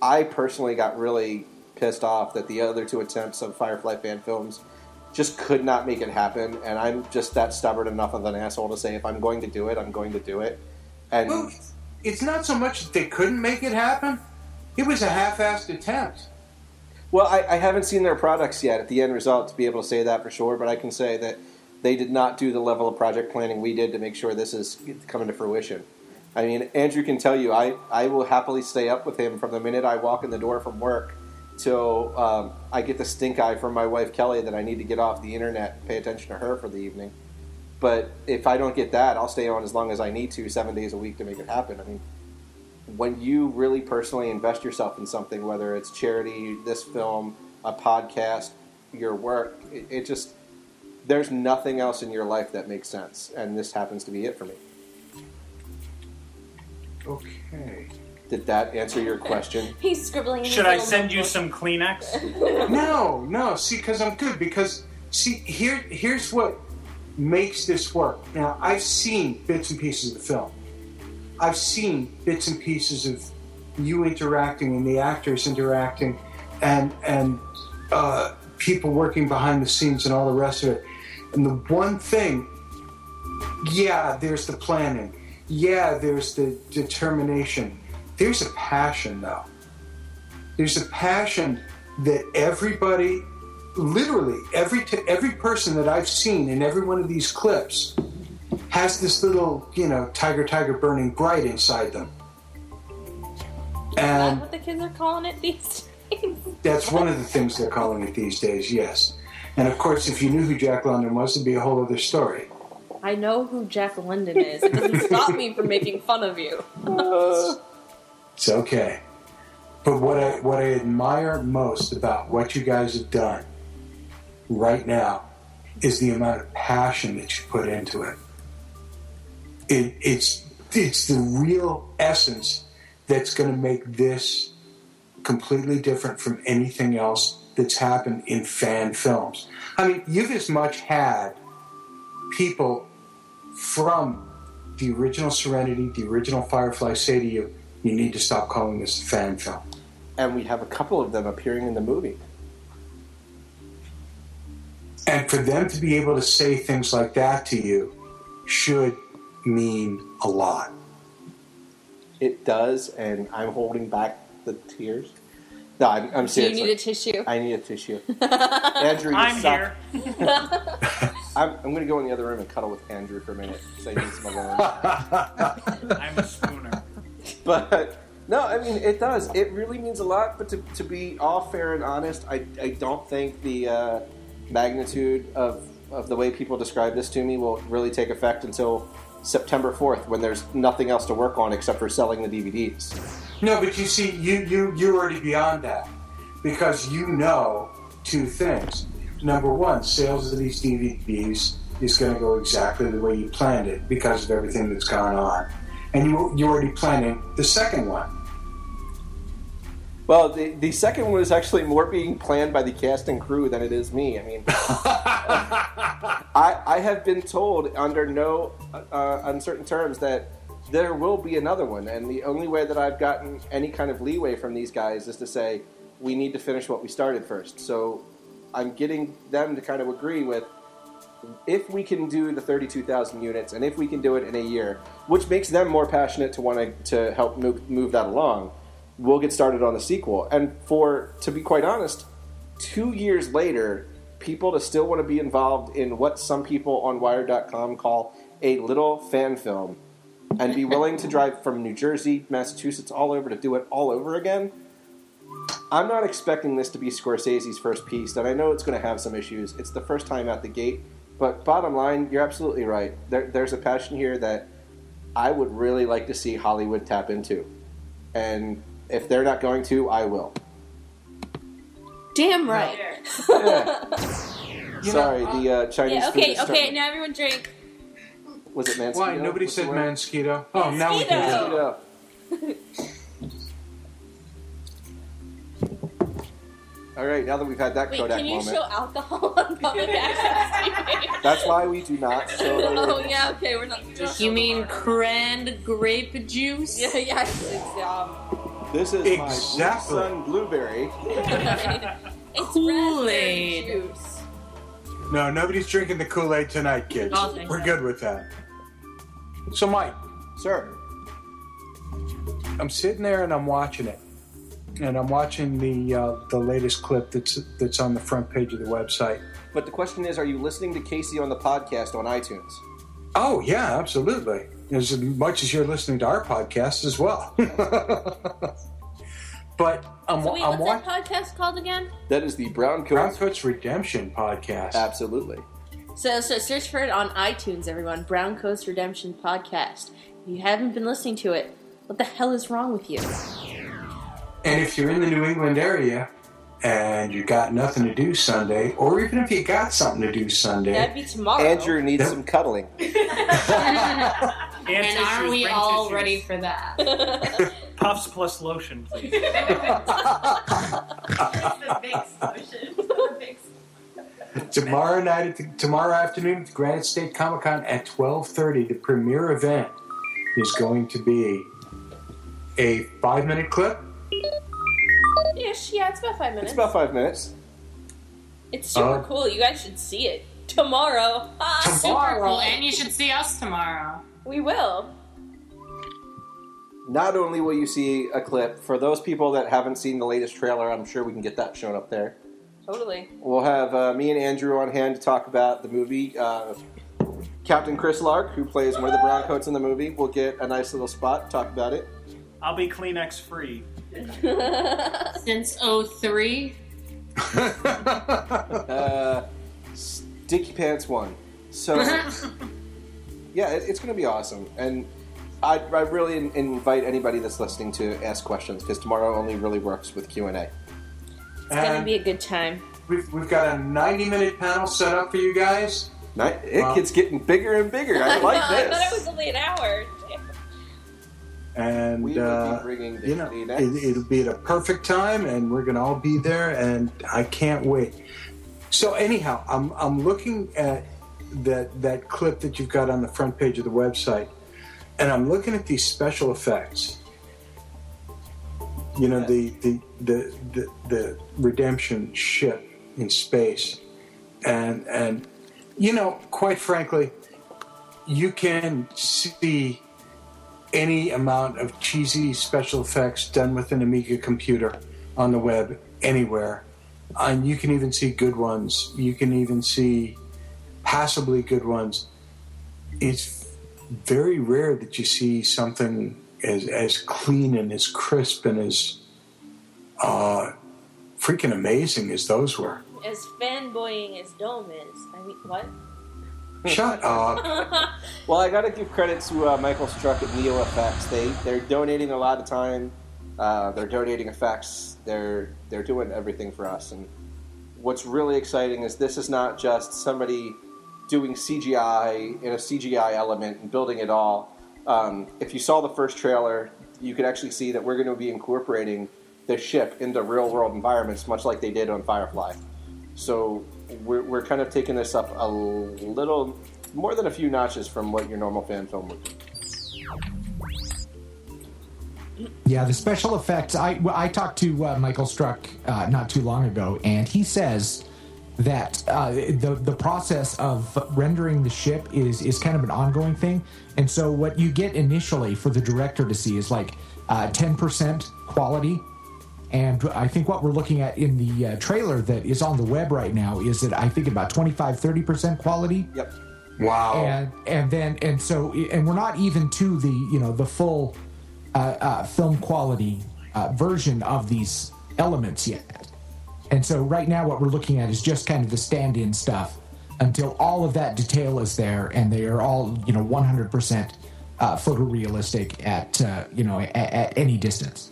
I personally got really pissed off that the other two attempts of Firefly fan films just could not make it happen, and I'm just that stubborn enough of an asshole to say if I'm going to do it, I'm going to do it. And Well, it's not so much that they couldn't make it happen. It was a half-assed attempt. Well, I, I haven't seen their products yet at the end result to be able to say that for sure, but I can say that they did not do the level of project planning we did to make sure this is coming to fruition. I mean, Andrew can tell you, I, I will happily stay up with him from the minute I walk in the door from work till um, I get the stink eye from my wife Kelly that I need to get off the internet and pay attention to her for the evening. But if I don't get that, I'll stay on as long as I need to, seven days a week to make it happen. I mean, when you really personally invest yourself in something, whether it's charity, this film, a podcast, your work, it, it just there's nothing else in your life that makes sense, and this happens to be it for me. Okay. Did that answer your question? He's scribbling. Should I little send you some Kleenex? No, no. See, because I'm good. Because see, here, here's what makes this work. Now, I've seen bits and pieces of the film. I've seen bits and pieces of you interacting and the actors interacting, and and uh, people working behind the scenes and all the rest of it. And the one thing, yeah, there's the planning. Yeah, there's the determination. There's a passion, though. There's a passion that everybody, literally every t- every person that I've seen in every one of these clips, has this little, you know, tiger, tiger burning bright inside them. Is that And what the kids are calling it these days? that's one of the things they're calling it these days, yes. And of course, if you knew who Jack London was, it'd be a whole other story. I know who Jack London is. It doesn't stop me from making fun of you. It's okay. But what I what I admire most about what you guys have done right now is the amount of passion that you put into it. it it's it's the real essence that's going to make this completely different from anything else that's happened in fan films. I mean, you've as much had people from the original Serenity, the original Firefly say to you, you need to stop calling this a fan film. And we have a couple of them appearing in the movie. And for them to be able to say things like that to you should mean a lot. It does, and I'm holding back the tears. No, I'm, I'm Do you serious. need a tissue? I need a tissue. Andrew, you I'm suck. I'm, I'm going to go in the other room and cuddle with Andrew for a minute because I need some alone. I'm a spooner. But no, I mean it does. It really means a lot. But to, to be all fair and honest, I, I don't think the uh, magnitude of of the way people describe this to me will really take effect until September fourth, when there's nothing else to work on except for selling the DVDs. No, but you see, you, you, you're already beyond that because you know two things. Number one, sales of these DVDs is going to go exactly the way you planned it because of everything that's gone on. And you, you're already planning the second one. Well, the, the second one is actually more being planned by the cast and crew than it is me. I mean, I, I have been told under no uh, uncertain terms that there will be another one, and the only way that I've gotten any kind of leeway from these guys is to say we need to finish what we started first. So I'm getting them to kind of agree with if we can do the 32,000 units and if we can do it in a year, which makes them more passionate to want to, to help move, move that along, we'll get started on the sequel. And for, to be quite honest, two years later, people to still want to be involved in what some people on Wired.com call a little fan film and be willing to drive from New Jersey, Massachusetts, all over to do it all over again. I'm not expecting this to be Scorsese's first piece, and I know it's going to have some issues. It's the first time out the gate, but bottom line, you're absolutely right. There, there's a passion here that I would really like to see Hollywood tap into, and if they're not going to, I will. Damn right. Sorry, the uh, Chinese yeah, food okay, is okay, starting- now everyone drink. Was it Mansquito? Why? Nobody What's said the word? Mansquito. Oh, now we can do it. All right, now that we've had that Wait, Kodak can you moment, show alcohol on public access TV? that's why we do not show oh yeah, okay, we're not. You mean canned grape juice? Yeah, yeah, it's, um, This is Exactly. my Blue Sun blueberry. it's Kool-Aid. juice. No, nobody's drinking the Kool Aid tonight, kids. Oh, thank We're God. good with that. So, Mike, Sir, I'm sitting there and I'm watching it, and I'm watching the uh, the latest clip that's that's on the front page of the website. but the question is, are you listening to Casey on the podcast on iTunes? Oh yeah, absolutely. As much as you're listening to our podcast as well. but I'm, So wait, I'm what's that watching podcast called again? That is the Brown Coat. Brown Coats Redemption podcast. Absolutely. So, so search for it on iTunes, everyone. Brown Coats Redemption Podcast. If you haven't been listening to it, what the hell is wrong with you? And if you're in the New England area and you got nothing to do Sunday, or even if you got something to do Sunday, That'd be tomorrow. Andrew needs some cuddling. And are we all tissues. ready for that? Puffs plus lotion, please. tomorrow night, at the, tomorrow afternoon at the Granite State Comic Con at 12:30, the premiere event is going to be a five-minute clip. Ish, yeah, it's about five minutes. It's about five minutes. It's super Oh. cool. You guys should see it. tomorrow. Ah, Super cool, and you should see us tomorrow. We will. Not only will you see a clip, for those people that haven't seen the latest trailer, I'm sure we can get that shown up there. Totally. We'll have uh, me and Andrew on hand to talk about the movie. Uh, Captain Chris Lark, who plays one of the browncoats in the movie, will get a nice little spot to talk about it. I'll be Kleenex free. Since 03. uh, Sticky Pants one. So yeah, it, it's going to be awesome, and I, I really in- invite anybody that's listening to ask questions because tomorrow only really works with Q and A. It's gonna be a good time. We've, we've got a 90 minute panel set up for you guys. It Wow. gets getting bigger and bigger. I know, like I thought it was only an hour. And We will be uh, bringing the you know, it, it'll be at a perfect time, and we're going to all be there, and I can't wait. So anyhow, I'm I'm looking at that that clip that you've got on the front page of the website, and I'm looking at these special effects. You know the, the the the the redemption ship in space, and and you know quite frankly, you can see any amount of cheesy special effects done with an Amiga computer on the web anywhere. And you can even see good ones. You can even see passably good ones. It's very rare that you see something as, as clean and as crisp and as uh, freaking amazing as those were. As fanboying as Dome is. I mean, what? Shut up. Well, I got to give credit to uh, Michael Struck at Neo Effects. They they're donating a lot of time. Uh, they're donating effects. They're they're doing everything for us. And what's really exciting is this is not just somebody doing CGI in a CGI element and building it all. Um, if you saw the first trailer, you could actually see that we're going to be incorporating the ship into real world environments, much like they did on Firefly. So we're, we're kind of taking this up a little more than a few notches from what your normal fan film would be. Yeah, the special effects. I I talked to uh, Michael Struck uh, not too long ago, and he says that uh, the the process of rendering the ship is is kind of an ongoing thing. And so, what you get initially for the director to see is like ten percent quality. And I think what we're looking at in the uh, trailer that is on the web right now is that I think about 25 30% quality. Yep. Wow. And and then and so and we're not even to the you know the full uh, uh, film quality uh, version of these elements yet. And so right now what we're looking at is just kind of the stand-in stuff until all of that detail is there and they are all you know 100% uh, photorealistic at uh, you know at, at any distance.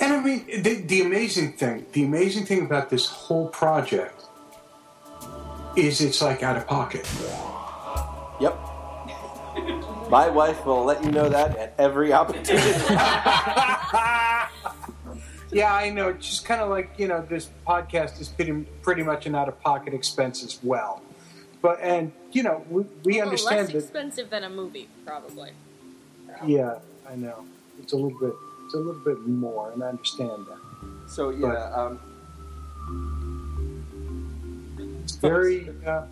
And I mean, the, the amazing thing, the amazing thing about this whole project is it's like out of pocket. Yep. My wife will let you know that at every opportunity. Yeah, I know. It's just kind of like you know, this podcast is pretty pretty much an out of pocket expense as well. But and you know, we, we Well, understand less that. expensive than a movie, probably. Yeah, I know. It's a little bit. It's a little bit more, and I understand that. So yeah, um, It's very. Uh,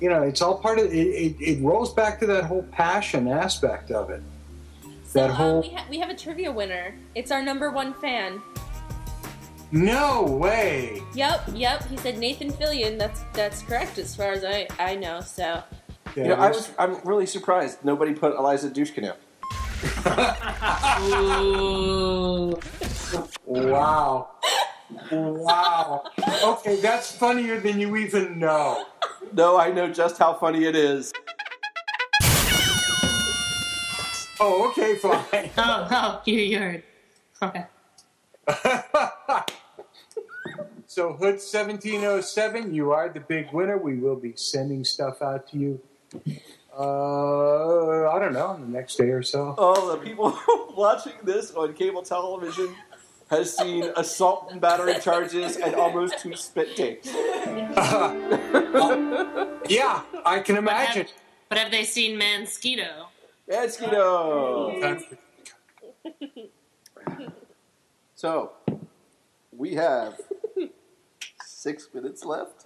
you know, it's all part of it, it. It rolls back to that whole passion aspect of it. That Uh, whole we, ha- we have a trivia winner. It's our number one fan. no way. Yep, yep. He said Nathan Fillion. That's that's correct as far as I I know. So you know, I was I'm really surprised nobody put Eliza Dushku. Wow. Wow. Okay, that's funnier than you even know. No, I know just how funny it is. Oh, okay, fine. Oh, oh, you, you heard. Okay. So, Hood 1707, you are the big winner. We will be sending stuff out to you. Uh, I don't know, the next day or so. Oh, the people watching this on cable television has seen assault and battery charges and almost two spit takes. Yeah, I can imagine. But have they seen Mansquito? Mansquito! So, we have six minutes left.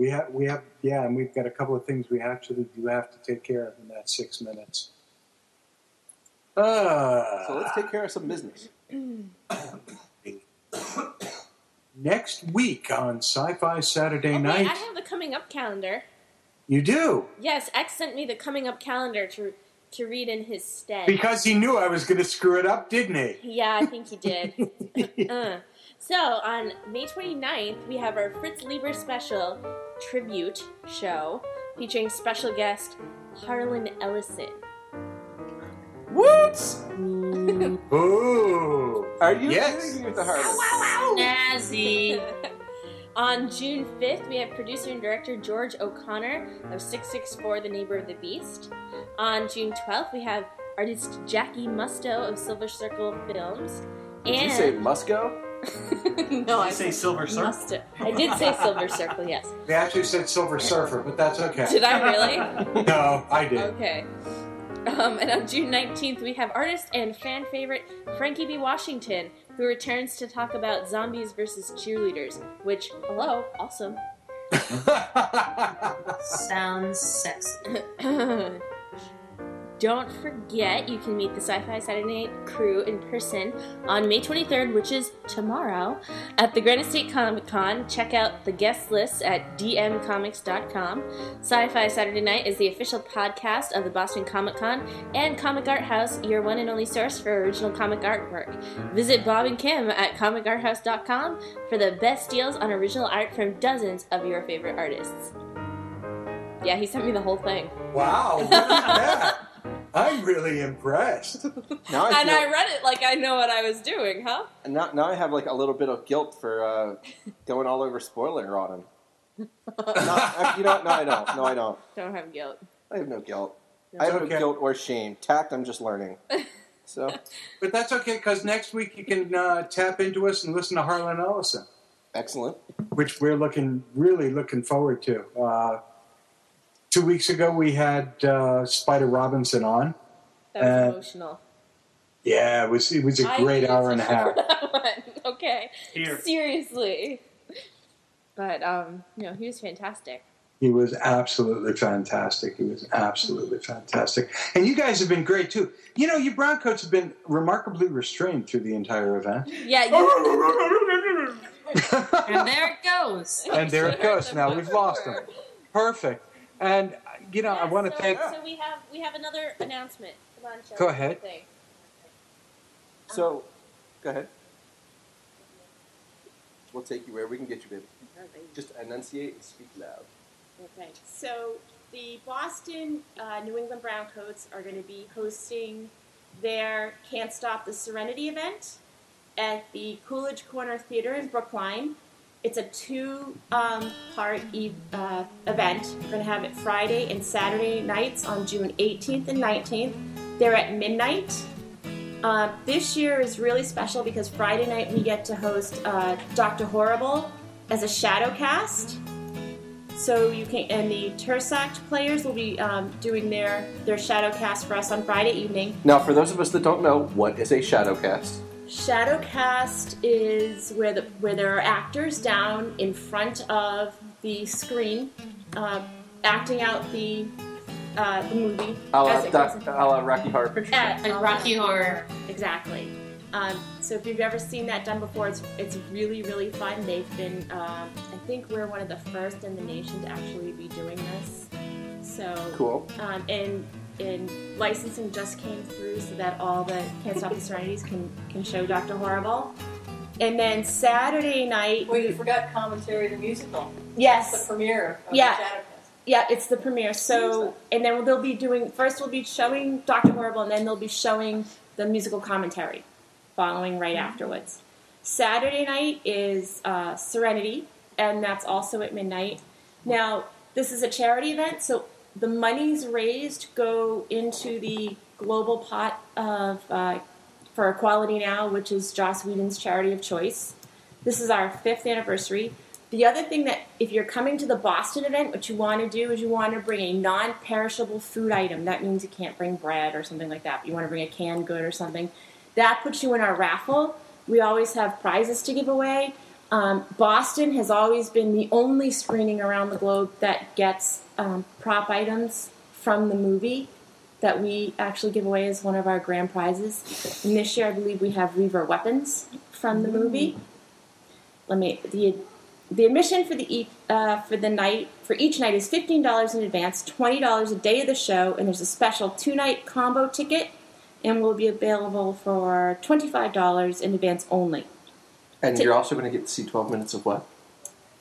We have, we have, yeah, and we've got a couple of things we actually do have to take care of in that six minutes. Uh, So let's take care of some business. next week on Sci-Fi Saturday Okay, Night, I have the coming up calendar. you do Yes, X sent me the coming up calendar to to read in his stead. because he knew I was going to screw it up, didn't he? Yeah, I think he did. uh, so, on May 29th, we have our Fritz Leiber special tribute show featuring special guest Harlan Ellison. What? Ooh. Are you Yes. kidding me with the Harlan? Snazzy. On June 5th, we have producer and director George O'Connor of 664 The Neighbor of the Beast. On June 12th, we have artist Jackie Musto of Silver Circle Films. Did and you say Musco? no, I say Silver Surfer? Musto. I did say Silver Circle, yes. They actually said Silver Surfer, but that's okay. Did I really? No, I did. Okay. Um, and on June 19th, we have artist and fan favorite Frankie B. Washington, who returns to talk about zombies versus cheerleaders, which, hello, awesome. Sounds sexy. Don't forget, you can meet the Sci Fi Saturday Night crew in person on May 23rd, which is tomorrow, at the Granite State Comic Con. Check out the guest list at dmcomics.com. Sci Fi Saturday Night is the official podcast of the Boston Comic Con and Comic Art House, your one and only source for original comic artwork. Visit Bob and Kim at comicarthouse.com for the best deals on original art from dozens of your favorite artists. Yeah, he sent me the whole thing. Wow, what is that? I'm really impressed. Now I and feel, I read it like I know what I was doing, huh? and now, now I have like a little bit of guilt for uh, going all over spoiler on him. no, I- you know what? No, I don't. No, I don't. Don't have guilt. I have no guilt. No. I have Okay. no guilt or shame. Tact, I'm just learning. So But that's okay because next week you can uh, tap into us and listen to Harlan Ellison, excellent. which we're looking really looking forward to. Uh, two weeks ago we had uh, Spider Robinson on. That was Uh, emotional. Yeah, it was it was a I great hour and a half. that one. okay. Here. Seriously. But um, you know, he was fantastic. He was absolutely fantastic. He was absolutely fantastic. And you guys have been great too. You know, you Browncoats have been remarkably restrained through the entire event. Yeah, you, And there it goes. And there it goes. Now we've lost him. Perfect. And you know, I want to so, thank. So we have we have another announcement. Come on, Shelley. Go ahead. Thing. So, go ahead. We'll take you where we can get you, baby. Just enunciate and speak loud. Okay. So the Boston uh, New England Browncoats are going to be hosting their Can't Stop the Serenity event at the Coolidge Corner Theater in Brookline. It's a two-part e- uh, event. We're going to have it Friday and Saturday nights on June 18th and 19th. They're at midnight. Uh, this year is really special because Friday night we get to host uh, Dr. Horrible as a shadow cast. So you can, and the Teseracte players will be um, doing their their shadow cast for us on Friday evening. Now, for those of us that don't know, what is a shadowcast? Shadow cast is where the where there are actors down in front of the screen, uh, acting out the uh, the movie A la, as doc, a la Rocky Horror Picture Show. At- Like Rocky Horror. Exactly. Um, so if you've ever seen that done before, it's it's really really fun. They've been, uh, I think we're one of the first in the nation to actually be doing this. So Cool. Um, and and licensing just came through so that all the Can't Stop the Serenities can can show Doctor Horrible. And then Saturday night, Well, you forgot commentary the musical. Yes. The premiere of Yeah. the Yeah, it's the premiere. So, and then they'll be doing first. We'll be showing Doctor Horrible, and then they'll be showing the musical commentary, following right afterwards. Saturday night is uh, Serenity, and that's also at midnight. Now, this is a charity event, so the monies raised go into the global pot of uh, for Equality Now, which is Joss Whedon's charity of choice. This is our fifth anniversary. The other thing that, if you're coming to the Boston event, what you want to do is you want to bring a non perishable food item. That means you can't bring bread or something like that. But you want to bring a canned good or something. That puts you in our raffle. We always have prizes to give away. Um, Boston has always been the only screening around the globe that gets um, prop items from the movie that we actually give away as one of our grand prizes. And this year, I believe we have Reaver weapons from the movie. Let me the the admission for the uh, for the night for each night is fifteen dollars in advance, twenty dollars a day of the show, and there's a special two night combo ticket, and will be available for twenty five dollars in advance only. And Ti- you're also going to get to see 12 minutes of what?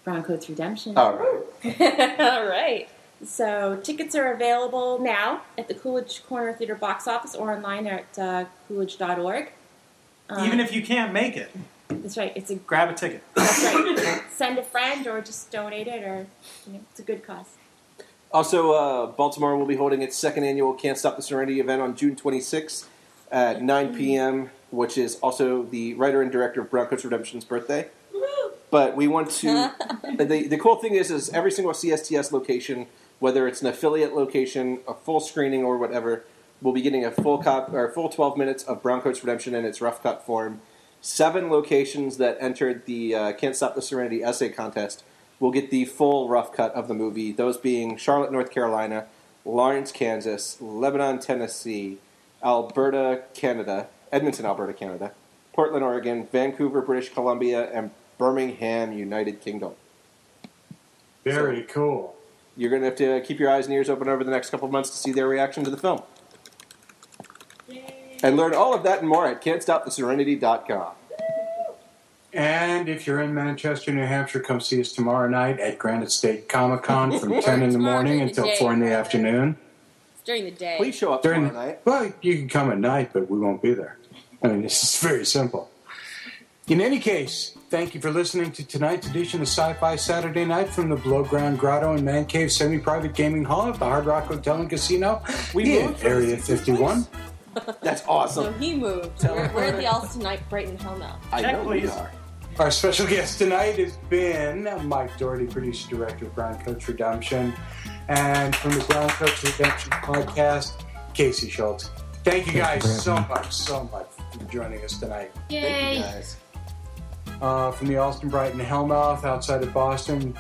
Brown Coats Redemption. All right. All right. So tickets are available now at the Coolidge Corner Theater box office or online at uh, coolidge.org. Um, Even if you can't make it, that's right, it's a grab a ticket. that's right. Send a friend or just donate it, or you know, it's a good cause. Also, uh, Baltimore will be holding its second annual Can't Stop the Serenity event on June 26th at 9 p.m., which is also the writer and director of Brown Coats Redemption's birthday. But we want to. the, the cool thing is, is every single CSTS location, whether it's an affiliate location, a full screening, or whatever, will be getting a full cop or full 12 minutes of Brown Coats Redemption in its rough cut form. Seven locations that entered the uh, Can't Stop the Serenity essay contest will get the full rough cut of the movie. Those being Charlotte, North Carolina, Lawrence, Kansas, Lebanon, Tennessee, Alberta, Canada, Edmonton, Alberta, Canada, Portland, Oregon, Vancouver, British Columbia, and Birmingham, United Kingdom. Very cool. You're going to have to keep your eyes and ears open over the next couple of months to see their reaction to the film. And learn all of that and more at can'tstoptheserenity.com. And if you're in Manchester, New Hampshire, come see us tomorrow night at Granite State Comic Con from 10 in the morning during the until 4 in the afternoon. It's during the day. Please show up During tomorrow night. Well, you can come at night, but we won't be there. I mean, this is very simple. In any case, thank you for listening to tonight's edition of Sci Fi Saturday Night from the Below Ground Grotto and Man Cave Semi Private Gaming Hall at the Hard Rock Hotel and Casino We in moved Area 51. That's awesome. So he moved. We're, we're at the Alstonite Brighton Hellmouth. I Check, know we are. Our special guest tonight has been Mike Doherty, producer director of Brown Coats Redemption, and from the Brown Coats Redemption podcast, Casey Schultz. Thank you guys so much, so much for joining us tonight. Thank you Yay! guys. Uh, from the Allston Brighton Hellmouth outside of Boston,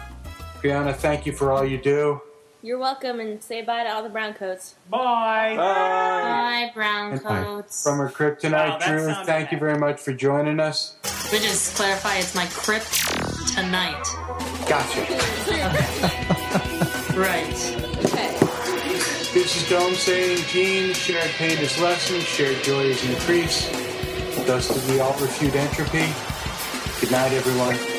Brianna, thank you for all you do. You're welcome, and say bye to all the brown coats. Bye. Bye. Bye, brown And coats. From our crypt Wow, tonight, that Drew, sounded thank you very much for joining us. We just clarify it's my crypt tonight. Gotcha. Right. Okay. This is Dome saying, Gene, shared pain is lessened, shared joy is increased. Thus do we all refute entropy. Good night, everyone.